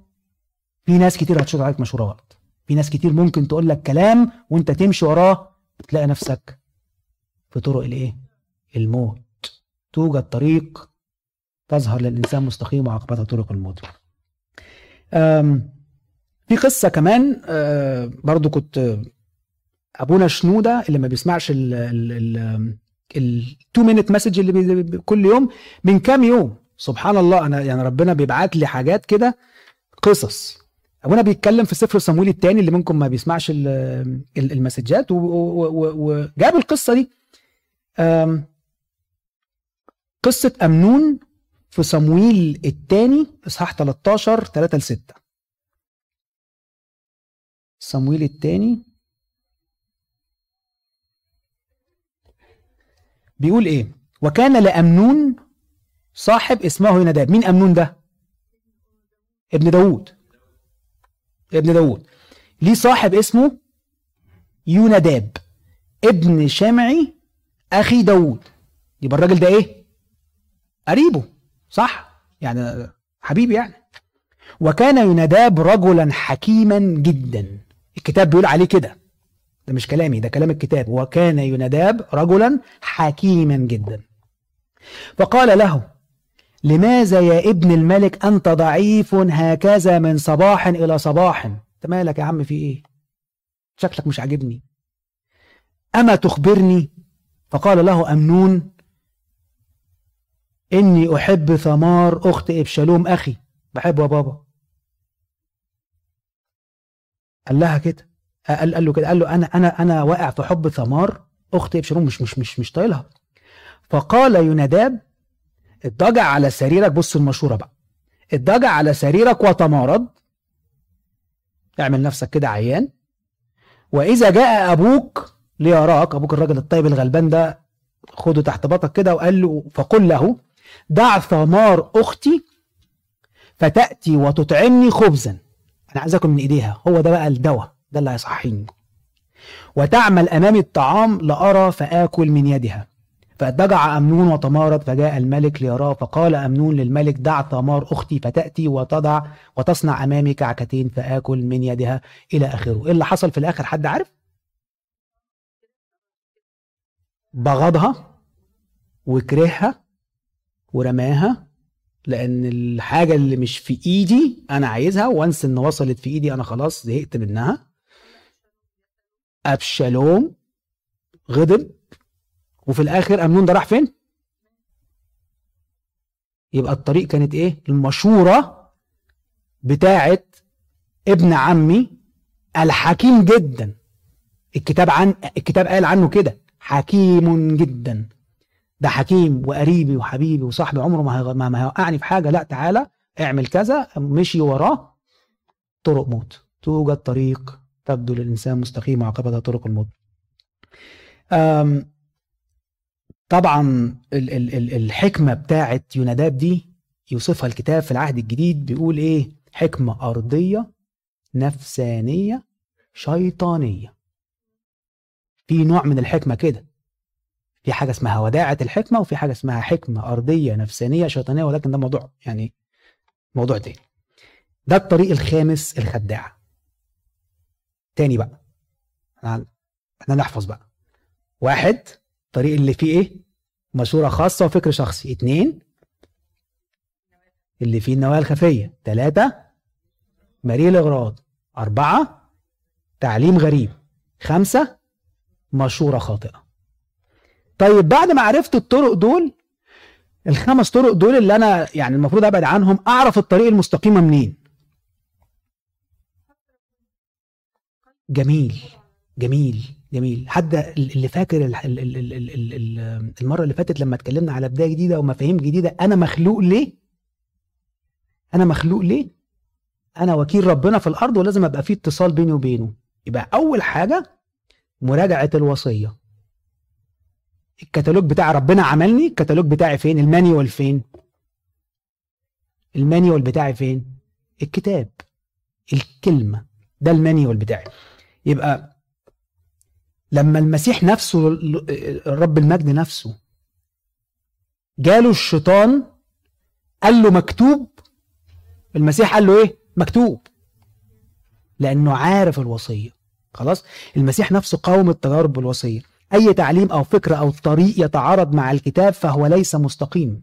في ناس كتير هتشوط عليك مشورة غلط. في ناس كتير ممكن تقول لك كلام وأنت تمشي وراه تلاقي نفسك في طرق الإيه؟ الموت. توجد طريق تظهر للإنسان مستقيمة وعاقبتها طرق الموت. في قصة كمان برضو كنت أبونا شنودة اللي ما بيسمعش ال ال ال two minute message اللي كل يوم من كام يوم سبحان الله أنا يعني ربنا بيبعت لي حاجات كده قصص. أبونا بيتكلم في سفر صمويل الثاني اللي منكم ما بيسمعش المسجات وجاب القصة دي. قصة أمنون في صمويل الثاني إصحاح 13 3 ل 6 صمويل الثاني بيقول إيه؟ وكان لأمنون صاحب اسمه يناداب مين أمنون ده؟ ابن داوود. ابن داوود. ليه صاحب اسمه يوناداب. ابن شمعي أخي داوود. يبقى الراجل ده إيه؟ قريبه. صح؟ يعني حبيبي يعني. وكان يوناداب رجلا حكيما جدا. الكتاب بيقول عليه كده. ده مش كلامي ده كلام الكتاب. وكان يوناداب رجلا حكيما جدا. فقال له لماذا يا ابن الملك أنت ضعيف هكذا من صباح إلى صباح؟ أنت مالك يا عم في إيه؟ شكلك مش عاجبني. أما تخبرني؟ فقال له أمنون إني أحب ثمار أخت إبشالوم أخي. بحبه يا بابا. قال لها كده. قال, قال له كده. قال له أنا أنا أنا واقع في حب ثمار أخت إبشالوم مش مش مش مش طايلها. فقال يوناداب اضطجع على سريرك. بص المشورة بقى. اضطجع على سريرك وتمارض. اعمل نفسك كده عيان. وإذا جاء أبوك ليراك. أبوك الراجل الطيب الغلبان ده خده تحت باطك كده وقال له فقل له دع ثمار أختي فتأتي وتطعمني خبزا. أنا عايز أكل من إيديها. هو ده بقى الدواء. ده اللي هيصحيني. وتعمل أمامي الطعام لأرى فآكل من يدها. فاضطجع أمنون وتمارض فجاء الملك ليراه فقال أمنون للملك دع ثمار أختي فتأتي وتضع وتصنع أمامي كعكتين فآكل من يدها إلى آخره. إيه اللي حصل في الآخر؟ حد عارف؟ بغضها وكرهها ورماها لأن الحاجة اللي مش في إيدي أنا عايزها وانس إن وصلت في إيدي أنا خلاص زهقت منها. أبشالوم غضب وفي الآخر أمنون ده راح فين؟ يبقى الطريق كانت إيه؟ المشورة بتاعت ابن عمي الحكيم جدا. الكتاب عن الكتاب قال عنه كده حكيم جدا. ده حكيم وقريبي وحبيبي وصاحبي عمره ما ما, هيوقعني في حاجة. لا تعالى اعمل كذا مشي وراه. طرق موت. توجد طريق تبدو للإنسان مستقيم وعقبتها طرق الموت. طبعا ال ال ال الحكمة بتاعت يوناداب دي يوصفها الكتاب في العهد الجديد بيقول إيه؟ حكمة أرضية نفسانية شيطانية. في نوع من الحكمة كده. في حاجة اسمها وداعة الحكمة وفي حاجة اسمها حكمة أرضية نفسانية شيطانية ولكن ده موضوع يعني موضوع تاني. ده الطريق الخامس الخداع تاني بقى. إحنا نحفظ بقى. واحد الطريق اللي فيه إيه؟ مشورة خاصة وفكر شخصي. اتنين اللي فيه النوايا الخفية. تلاتة مريء الإغراض. أربعة تعليم غريب. خمسة مشورة خاطئة. طيب بعد ما عرفت الطرق دول الخمس طرق دول اللي أنا يعني المفروض أبعد عنهم أعرف الطريق المستقيمة منين. جميل جميل جميل. حد اللي فاكر المرة اللي فاتت لما اتكلمنا على بداية جديدة ومفاهيم جديدة أنا مخلوق ليه؟ أنا مخلوق ليه؟ أنا وكيل ربنا في الأرض ولازم أبقى في اتصال بيني وبينه. يبقى أول حاجة مراجعة الوصية. الكتالوج بتاع ربنا عملني الكتالوج بتاعي فين؟ ال manual فين؟ ال manual بتاعي فين؟ الكتاب الكلمة ده ال manual بتاعي. يبقى لما المسيح نفسه الرب المجد نفسه جاله الشيطان قال له مكتوب المسيح قال له إيه؟ مكتوب. لأنه عارف الوصية. خلاص؟ المسيح نفسه قاوم التجارب بالوصية. أي تعليم أو فكره أو طريق يتعارض مع الكتاب فهو ليس مستقيم.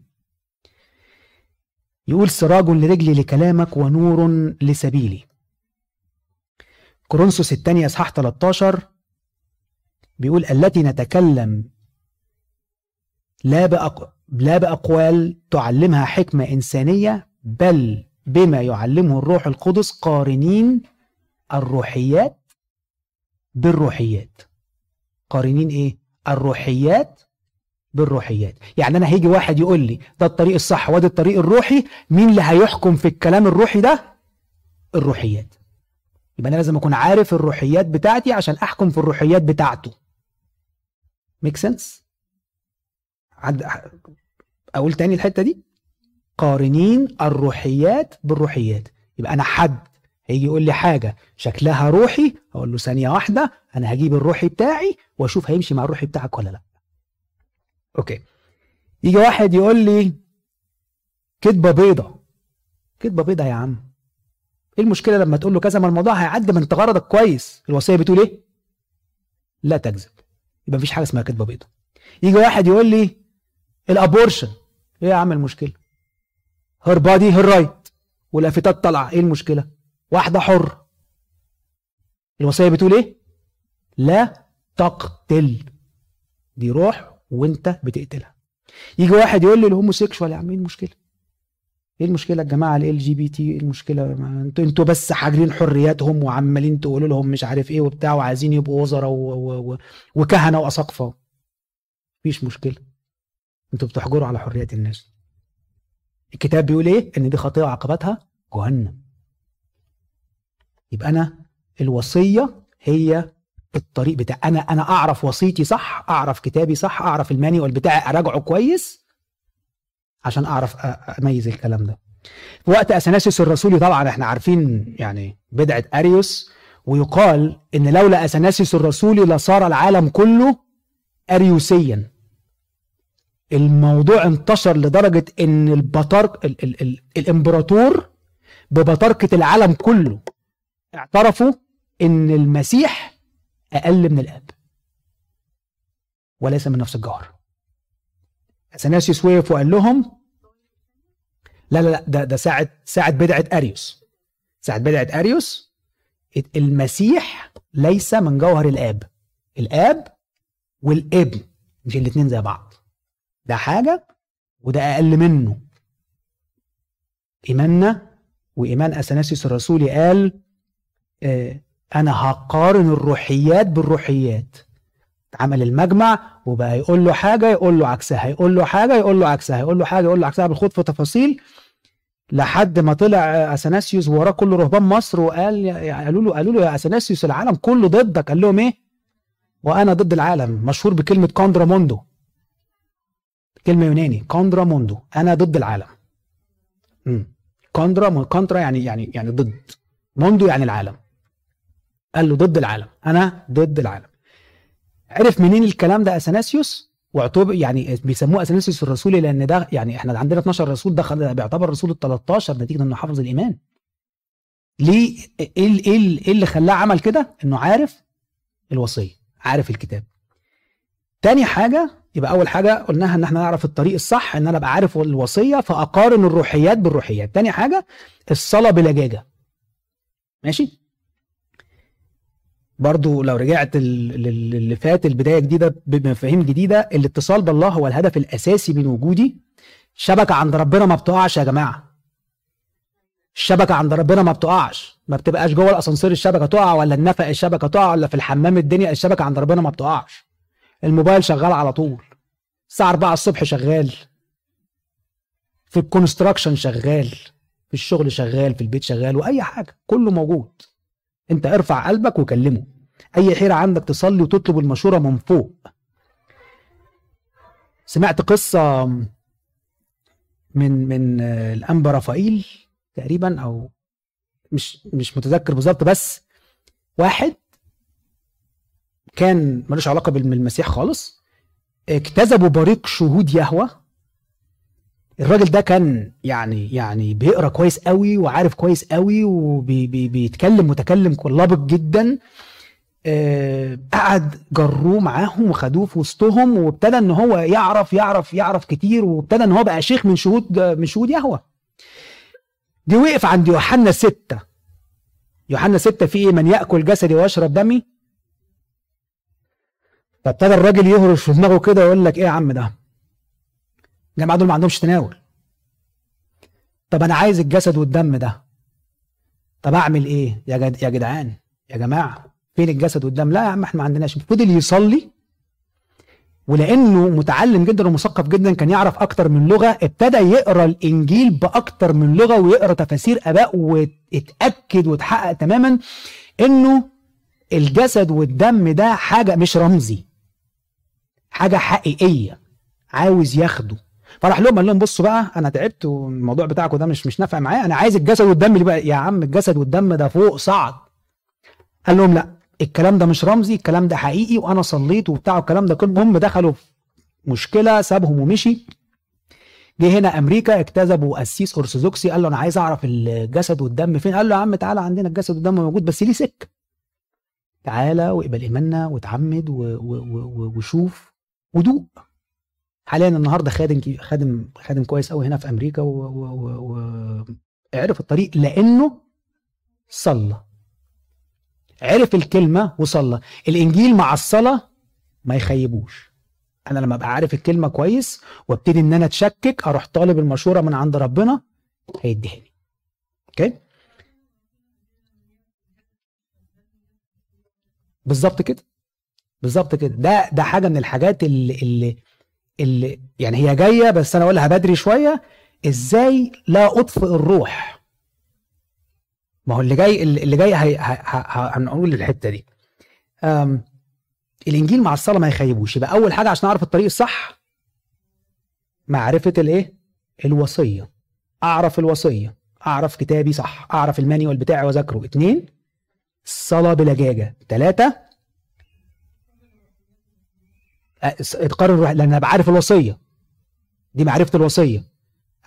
يقول سراج لرجلي لكلامك ونور لسبيلي. كورنثوس الثانية إصحاح 13 بيقول التي نتكلم لا بأق... لا بأقوال تعلمها حكمة إنسانية بل بما يعلمه الروح القدس قارنين الروحيات بالروحيات. قارنين إيه؟ الروحيات بالروحيات. يعني أنا هيجي واحد يقول لي ده الطريق الصح وده الطريق الروحي مين اللي هيحكم في الكلام الروحي ده؟ الروحيات. يبقى أنا لازم أكون عارف الروحيات بتاعتي عشان أحكم في الروحيات بتاعته. ميك سنس عد... أقول تاني الحتة دي؟ قارنين الروحيات بالروحيات. يبقى أنا حد هيجي يقول لي حاجة شكلها روحي؟ أقول له ثانية واحدة أنا هجيب الروحي بتاعي وأشوف هيمشي مع الروحي بتاعك ولا لأ. okay. يجي واحد يقول لي كدبة بيضة. كدبة بيضة يا عم. إيه المشكلة لما تقول له كذا؟ ما الموضوع هيعدي من أنت غرضك كويس. الوصية بتقول إيه؟ لا تكذب يبقى مفيش حاجة اسمها كدبة بيضاء يجي واحد يقول لي ال abortion. إيه يا عم المشكلة؟ her body her right واللافتات طالعة. إيه المشكلة؟ واحدة حرة. الوصيه بتقول إيه؟ لا تقتل. دي روح وانت بتقتلها. يجي واحد يقول لي ال homosexual يا عم إيه المشكلة؟ إيه المشكلة يا جماعة؟ LGBT إيه المشكلة؟ أنتوا أنتوا بس حاجرين حرياتهم وعمالين تقولوا لهم مش عارف إيه وبتاع وعايزين يبقوا وزراء وكهنة وأساقفة. مفيش مشكلة. أنتوا بتحجروا على حريات الناس. الكتاب بيقول إيه؟ إن دي خطيه وعقبتها جهنم. يبقى أنا الوصية هي الطريق بتاع أنا أنا أعرف وصيتي صح أعرف كتابي صح أعرف المانيوال بتاعي أراجعه كويس عشان أعرف أميز الكلام ده. وقت أثناسيوس الرسولي طبعا إحنا عارفين يعني بدعة أريوس ويقال إن لولا أثناسيوس الرسولي لصار العالم كله اريوسيا. الموضوع انتشر لدرجة إن البطارك ال ال ال الإمبراطور ببطاركه العالم كله اعترفوا إن المسيح أقل من الآب. وليس من نفس الجوهر. أثناسيوس وقف وقال لهم لا لا لا ده ده ساعة ساعة بدعة أريوس. ساعة بدعة أريوس المسيح ليس من جوهر الآب. الآب والابن مش الاثنين زي بعض. ده حاجة وده أقل منه. إيماننا وإيمان أثناسيوس الرسولي قال أنا هقارن الروحيات بالروحيات. عمل المجمع وبقى يقول له حاجة يقول له عكسها يقول له حاجة يقول له عكسها يقول له حاجة يقول له عكسها بالخوض في تفاصيل. لحد ما طلع أثناسيوس وراه كل رهبان مصر وقال قالوا له قالوا له يا أثناسيوس العالم كله ضدك. قال لهم إيه؟ وأنا ضد العالم مشهور بكلمة contra mundo كلمة يوناني contra mundo أنا ضد العالم. امم contra contra يعني يعني يعني ضد. mundo يعني العالم. قال له ضد العالم. أنا ضد العالم. عرف منين الكلام ده أثناسيوس؟ واعتبر يعني بيسموه أثناسيوس الرسولي لأن ده يعني إحنا عندنا 12 رسول ده بيعتبر رسول ال 13 نتيجة إنه حافظ الإيمان. ليه؟ إيه إيه إيه اللي خلاه عمل كده؟ إنه عارف الوصية عارف الكتاب. تاني حاجة يبقى أول حاجة قلناها إن إحنا نعرف الطريق الصح إن أنا أبقى عارف الوصية فأقارن الروحيات بالروحيات. تاني حاجة الصلاة بلجاجه ماشي؟ برضو لو رجعت اللي فات البداية جديده بمفاهيم جديدة الاتصال بالله هو الهدف الأساسي من وجودي. الشبكه عند ربنا ما بتقعش يا جماعة. الشبكه عند ربنا ما بتقعش. ما بتبقاش جوه الأسانسير الشبكة تقع ولا النفق الشبكة تقع ولا في الحمام الدنيا الشبكة عند ربنا ما بتقعش. الموبايل شغال على طول. الساعة 4 الصبح شغال. في الكونستراكشن شغال. في الشغل شغال في البيت شغال وأي حاجة. كله موجود. انت ارفع قلبك وكلمه. اي حيرة عندك تصلي وتطلب المشورة من فوق. سمعت قصة من من الأنبا رافائيل تقريبا أو مش مش متذكر بالظبط بس واحد كان ملوش علاقة بالمسيح خالص اجتذبوا بريق شهود يهوه الراجل ده كان يعني يعني بيقرأ كويس قوي وعارف كويس قوي وبيتكلم متكلم كلابق جدا. آه قعد جروه معاهم وخدوه في وسطهم وابتدى إن هو يعرف يعرف يعرف كتير وابتدى إن هو بقى شيخ من شهود من شهود يهوة. دي وقف عند يوحنا ستة. يوحنا ستة في إيه؟ من يأكل جسدي ويشرب دمي. فابتدى الراجل يهرش في دماغه كده ويقول لك إيه يا عم ده؟ الجماعه دول ما عندهمش تناول. طب أنا عايز الجسد والدم ده طب أعمل إيه؟ يا جد يا جدعان يا جماعة فين الجسد والدم؟ لا يا عم إحنا ما عندناش. فضل يصلي ولأنه متعلم جدا ومثقف جدا كان يعرف أكتر من لغة ابتدى يقرأ الإنجيل بأكتر من لغة ويقرأ تفاسير آباء واتاكد واتحقق تماما إنه الجسد والدم ده حاجة مش رمزي حاجة حقيقية عاوز ياخده. فراح لهم قال لهم بصوا بقى أنا تعبت والموضوع بتاعكم ده مش مش نافع معايا أنا عايز الجسد والدم اللي بقى يا عم الجسد والدم ده فوق صعد قال لهم لا الكلام ده مش رمزي الكلام ده حقيقي وأنا صليت وبتاع الكلام ده كله. هم دخلوا في مشكلة سابهم ومشي. جه هنا أمريكا اجتذبوا قسيس ارثوذكسي قال له أنا عايز أعرف الجسد والدم فين؟ قال له يا عم تعالى عندنا الجسد والدم موجود بس ليه سك تعالى واقبل إيماننا وتعمد وشوف ودوق. حاليا النهارده خادم خادم خادم كويس قوي هنا في أمريكا وعرف الطريق لأنه صلى. عرف الكلمة وصلى. الإنجيل مع الصلاة ما يخيبوش. أنا لما أبقى عارف الكلمة كويس وأبتدي إن أنا أتشكك أروح طالب المشورة من عند ربنا هيديهاني. أوكي؟ بالظبط كده. بالظبط كده. ده ده حاجة من الحاجات اللي اللي اللي يعني هي جاية بس أنا أقولها بدري شوية. إزاي لا أطفئ الروح؟ ما هو اللي جاي اللي جاي هنقول الحتة دي. الإنجيل مع الصلاة ما يخيبوش. يبقى أول حاجة عشان أعرف الطريق الصح معرفة الإيه؟ الوصية. أعرف الوصية. أعرف كتابي صح. أعرف المانيوال بتاعي وأذاكره. اتنين الصلاة بلجاجه ثلاثة تقارن روح لأن أنا عارف الوصية. دي معرفة الوصية.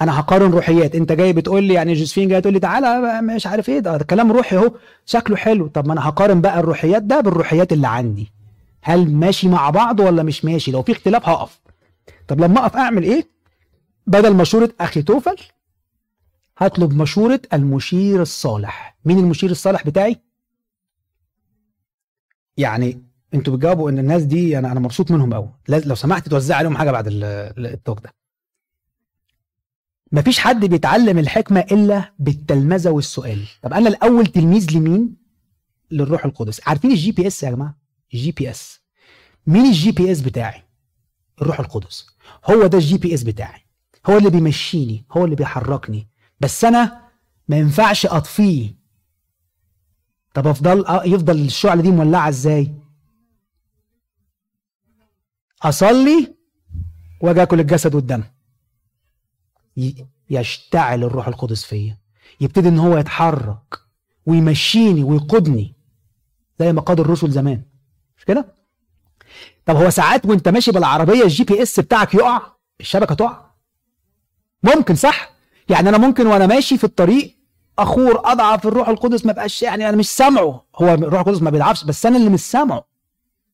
أنا هقارن روحيات. أنت جاي بتقول لي يعني جوزفين جاي تقول لي تعالى مش عارف إيه. ده, كلام روحي أهو. شكله حلو. طب ما أنا هقارن بقى الروحيات ده بالروحيات اللي عندي. هل ماشي مع بعض ولا مش ماشي؟ لو في اختلاف هقف. طب لما أقف أعمل إيه؟ بدل مشوره أخي توفل هطلب مشورة المشير الصالح. مين المشير الصالح بتاعي؟ يعني أنتوا بتجاوبوا ان الناس دي أنا أنا مبسوط منهم قوي. لو سمحت توزع عليهم حاجة بعد ال talk ده. مفيش حد بيتعلم الحكمة إلا بالتلمذة والسؤال. طب أنا الأول تلميذ لمين؟ للروح القدس. عارفين ال GPS يا جماعة؟ ال GPS مين ال GPS بتاعي؟ الروح القدس. هو ده ال GPS بتاعي. هو اللي بيمشيني. هو اللي بيحركني. بس أنا ما ينفعش أطفيه. طب افضل يفضل الشعلة دي مولعة إزاي؟ أصلي واجي اكل الجسد والدم. يشتعل الروح القدس فيا. يبتدي إن هو يتحرك ويمشيني ويقودني زي ما قاد الرسل زمان. مش كده؟ طب هو ساعات وأنت ماشي بالعربية ال GPS بتاعك يقع؟ الشبكة تقع. ممكن صح؟ يعني أنا ممكن وأنا ماشي في الطريق أخور أضعف الروح القدس ما بقاش يعني أنا مش سامعه. هو الروح القدس ما بيضعفش بس أنا اللي مش سامعه.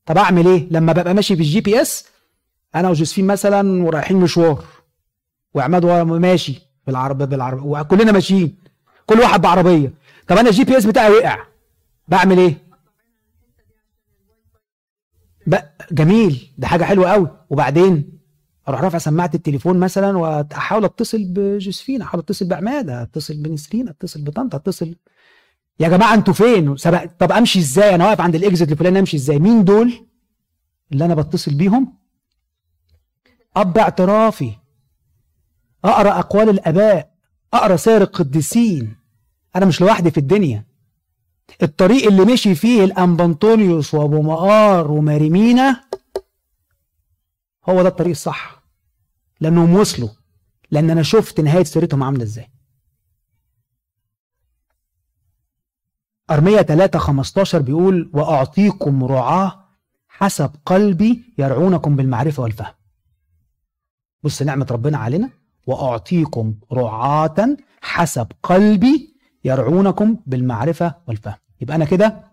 طب أعمل إيه؟ لما ببقى ماشي بال GPS أنا وجوزفين مثلا ورايحين مشوار وعماد ماشي بالعربيه بالعربيه وكلنا ماشيين كل واحد بعربية. طب أنا ال GPS بتاعي وقع بعمل إيه؟ بقى جميل ده حاجة حلوة قوي وبعدين أروح رافع سماعة التليفون مثلا وأحاول أتصل بجوزفين أحاول أتصل بعماد أتصل بنسرين أتصل بطنطا أتصل يا جماعة أنتوا فين؟ سبق... طب امشي إزاي؟ أنا واقف عند الاكزيت الفلاني امشي إزاي؟ مين دول اللي أنا بتصل بيهم؟ أب اعترافي أقرأ أقوال الآباء أقرأ سير القديسين. أنا مش لوحدي في الدنيا. الطريق اللي مشي فيه الانبنطونيوس وأبو مقار وماريمينا هو ده الطريق الصح. لأنهم وصلوا. لأن أنا شفت نهاية سيرتهم عاملة إزاي. أرمية 3 15 بيقول وأعطيكم رعاة حسب قلبي يرعونكم بالمعرفة والفهم. بص نعمة ربنا علينا. وأعطيكم رعاة حسب قلبي يرعونكم بالمعرفة والفهم. يبقى أنا كده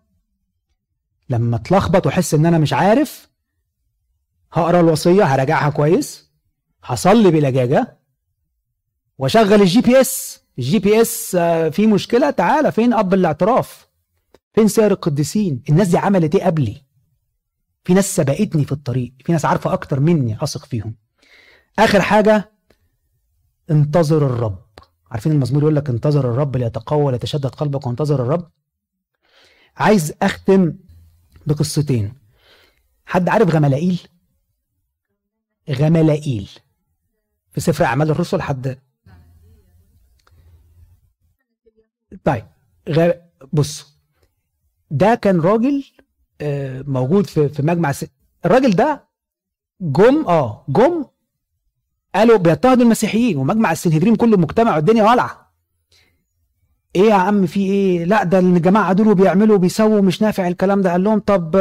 لما اتلخبط وأحس إن أنا مش عارف هقرأ الوصية هراجعها كويس هصلي بلجاجه وأشغل ال GPS. ال GPS فيه مشكلة تعالى فين أب الاعتراف؟ فين سائر القديسين؟ الناس دي عملت إيه قبلي؟ في ناس سبقتني في الطريق في ناس عارفة أكتر مني أثق فيهم. آخر حاجة انتظر الرب. عارفين المزمور يقول لك انتظر الرب ليتقوى وليتشدد قلبك وانتظر الرب؟ عايز أختم بقصتين. حد عارف غملائيل؟ غملائيل. في سفر أعمال الرسل حد طيب غ... بص ده كان راجل آه، موجود في في مجمع س... الراجل ده جم آه جم قالوا بيضطهدوا المسيحيين ومجمع السنهدرين كله مجتمع والدنيا والعه إيه يا عم في إيه؟ لا ده الجماعة دول بيعملوا بيسووا مش نافع الكلام ده. قال لهم طب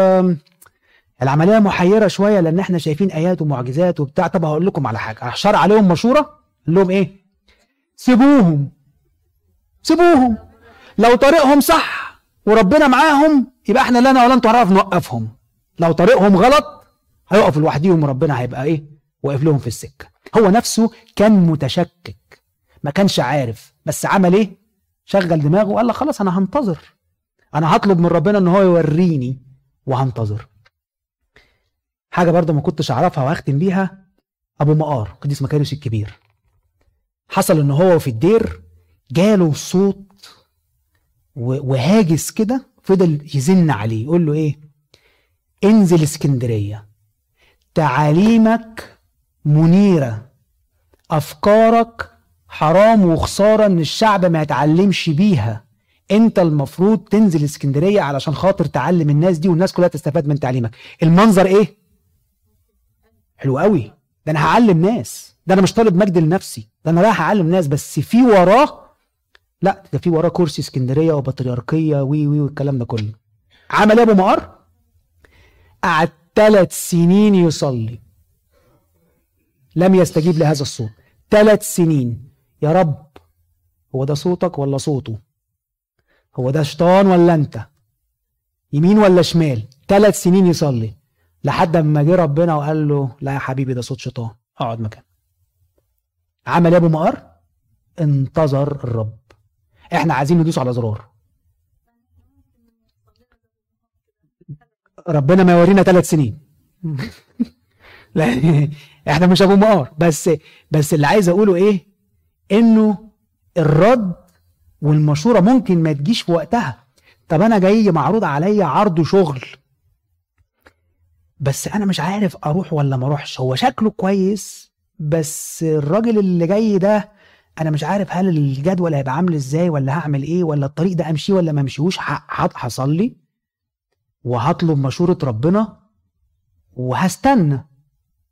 العملية محيرة شوية لأن إحنا شايفين آيات ومعجزات وبتاع. طب هقول لكم على حاجة راح شرع عليهم مشورة قال لهم إيه؟ سيبوهم. سيبوهم. لو طريقهم صح وربنا معاهم يبقى إحنا لنا ولا أنتوا هنعرف نوقفهم. لو طريقهم غلط هيقفوا لوحديهم وربنا هيبقى إيه؟ واقف لهم في السكة. هو نفسه كان متشكك ما كانش عارف بس عمل إيه؟ شغل دماغه وقال لك خلاص أنا هنتظر. أنا هطلب من ربنا إن هو يوريني وهنتظر. حاجة برضه ما كنتش أعرفها واختم بيها أبو مقار قديس مكاريوس الكبير. حصل إن هو في الدير جاله صوت وهاجس كده فضل يزن عليه يقول له إيه؟ انزل اسكندرية. تعاليمك منيرة. أفكارك حرام وخسارة إن الشعب ما يتعلمش بيها. أنت المفروض تنزل اسكندرية علشان خاطر تعلم الناس دي والناس كلها تستفاد من تعليمك. المنظر إيه؟ حلو قوي. ده أنا هعلم ناس. ده أنا مش طالب مجد لنفسي. ده أنا رايح أعلم ناس. بس في وراه لا ده في وراه كرسي اسكندرية وبطريركية وي وي والكلام ده كله. عمل إيه أبو مقر؟ قعد ثلاث سنين يصلي. لم يستجيب لهذا الصوت. ثلاث سنين. يا رب هو ده صوتك ولا صوته؟ هو ده شيطان ولا أنت؟ يمين ولا شمال؟ ثلاث سنين يصلي. لحد ما جه ربنا وقال له لا يا حبيبي ده صوت شيطان. أقعد مكان عمل إيه أبو مقر؟ انتظر الرب. إحنا عايزين ندوس على زرار. ربنا ما يورينا ثلاث سنين. إحنا مش ابو مقار. بس بس اللي عايز اقوله إيه؟ انه الرد والمشورة ممكن ما تجيش في وقتها. طب أنا جاي معروض عليا عرض شغل. بس أنا مش عارف أروح ولا ما اروحش. هو شكله كويس بس الراجل اللي جاي ده أنا مش عارف هل الجدول هيبقى عامل إزاي ولا هعمل إيه ولا الطريق ده امشيه ولا ما امشيهوش هصلي وهطلب مشورة ربنا وهستنى.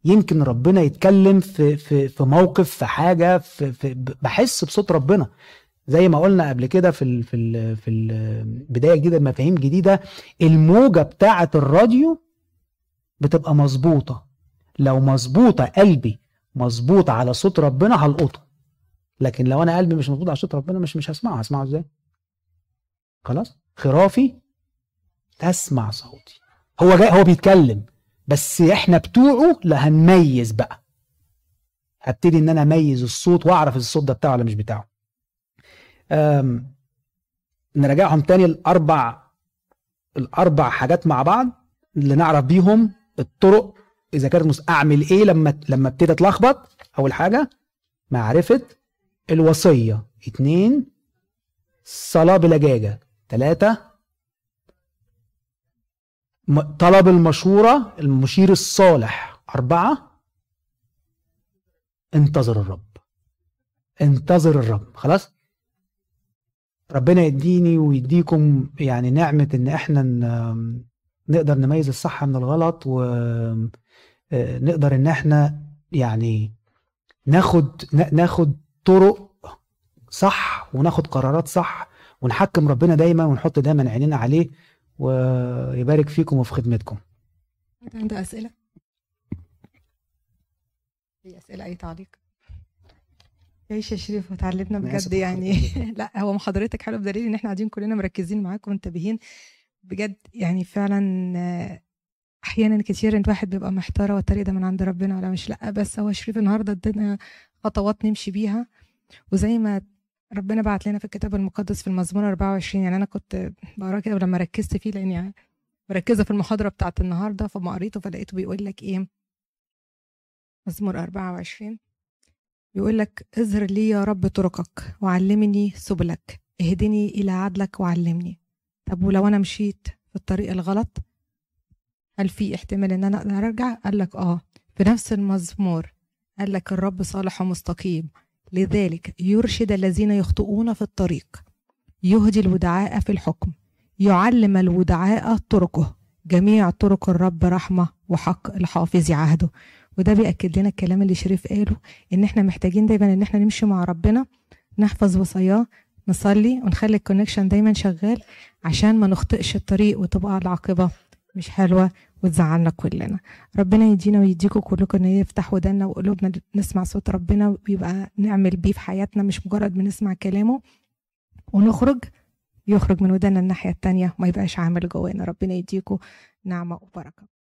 يمكن ربنا يتكلم في في في موقف في حاجة في, في بحس بصوت ربنا. زي ما قلنا قبل كده في ال في ال في البدايه جديدة مفاهيم جديدة الموجة بتاعة الراديو بتبقى مظبوطة. لو مظبوطة قلبي مظبوط على صوت ربنا هلقطه. لكن لو أنا قلبي مش مظبوط على صوت ربنا مش مش هسمعه. هسمعه إزاي؟ خلاص. خرافي تسمع صوتي. هو جاي هو بيتكلم بس إحنا بتوعه لا هنميز بقى. هبتدي إن أنا أميز الصوت وأعرف الصوت ده بتاعه ولا مش بتاعه. نراجعهم تاني الاربع الأربع حاجات مع بعض اللي نعرف بيهم الطرق. إذا كانت أعمل إيه لما لما ابتدي أتلخبط؟ أول حاجة معرفة الوصية. اتنين صلاة بلجاجه ثلاثة طلب المشورة المشير الصالح. أربعة انتظر الرب. انتظر الرب. خلاص؟ ربنا يديني ويديكم يعني نعمة إن إحنا نقدر نميز الصح من الغلط ونقدر إن إحنا يعني ناخد ناخد طرق صح وناخد قرارات صح ونحكم ربنا دايما ونحط دايما عينينا عليه ويبارك فيكم وفي خدمتكم. عنده أسئلة؟ في أسئلة أي تعليق؟ عيش يا شريف وتعلمنا بجد يعني. لا هو محاضرتك حلو بدليل إن إحنا قاعدين كلنا مركزين معاكم ومنتبهين. بجد يعني فعلا أحيانا كتير الواحد بيبقى محتار هو الطريق ده من عند ربنا ولا مش. لا بس هو شريف النهارده ادانا خطوات نمشي بيها. وزي ما ربنا بعت لنا في الكتاب المقدس في المزمور 24 يعني أنا كنت بقراه كده ولما ركزت فيه لأني يعني مركزة في المحاضرة بتاعت النهارده فما قريته فلقيته بيقول لك إيه؟ مزمور 24 بيقول لك اظهر لي يا رب طرقك وعلمني سبلك. اهدني إلى عدلك وعلمني. طب ولو أنا مشيت في الطريق الغلط هل في احتمال إن أنا أقدر أرجع؟ قال لك آه. في نفس المزمور قال لك الرب صالح ومستقيم لذلك يرشد الذين يخطئون في الطريق. يهدي الودعاء في الحكم. يعلم الودعاء طرقه. جميع طرق الرب رحمة وحق الحافظ عهده. وده بيأكد لنا الكلام اللي شريف قاله إن إحنا محتاجين دايما إن إحنا نمشي مع ربنا نحفظ وصاياه نصلي ونخلي الكونكشن دايما شغال عشان ما نخطئش الطريق وتبقى العاقبة مش حلوة وتزعلنا كلنا. ربنا يدينا ويديكم كلكم إن يفتح ودنا وقلوبنا نسمع صوت ربنا ويبقى نعمل بيه في حياتنا مش مجرد بنسمع كلامه ونخرج يخرج من ودنا الناحية التانية ما يبقاش عامل جوانا. ربنا يديكم نعمة وبركة.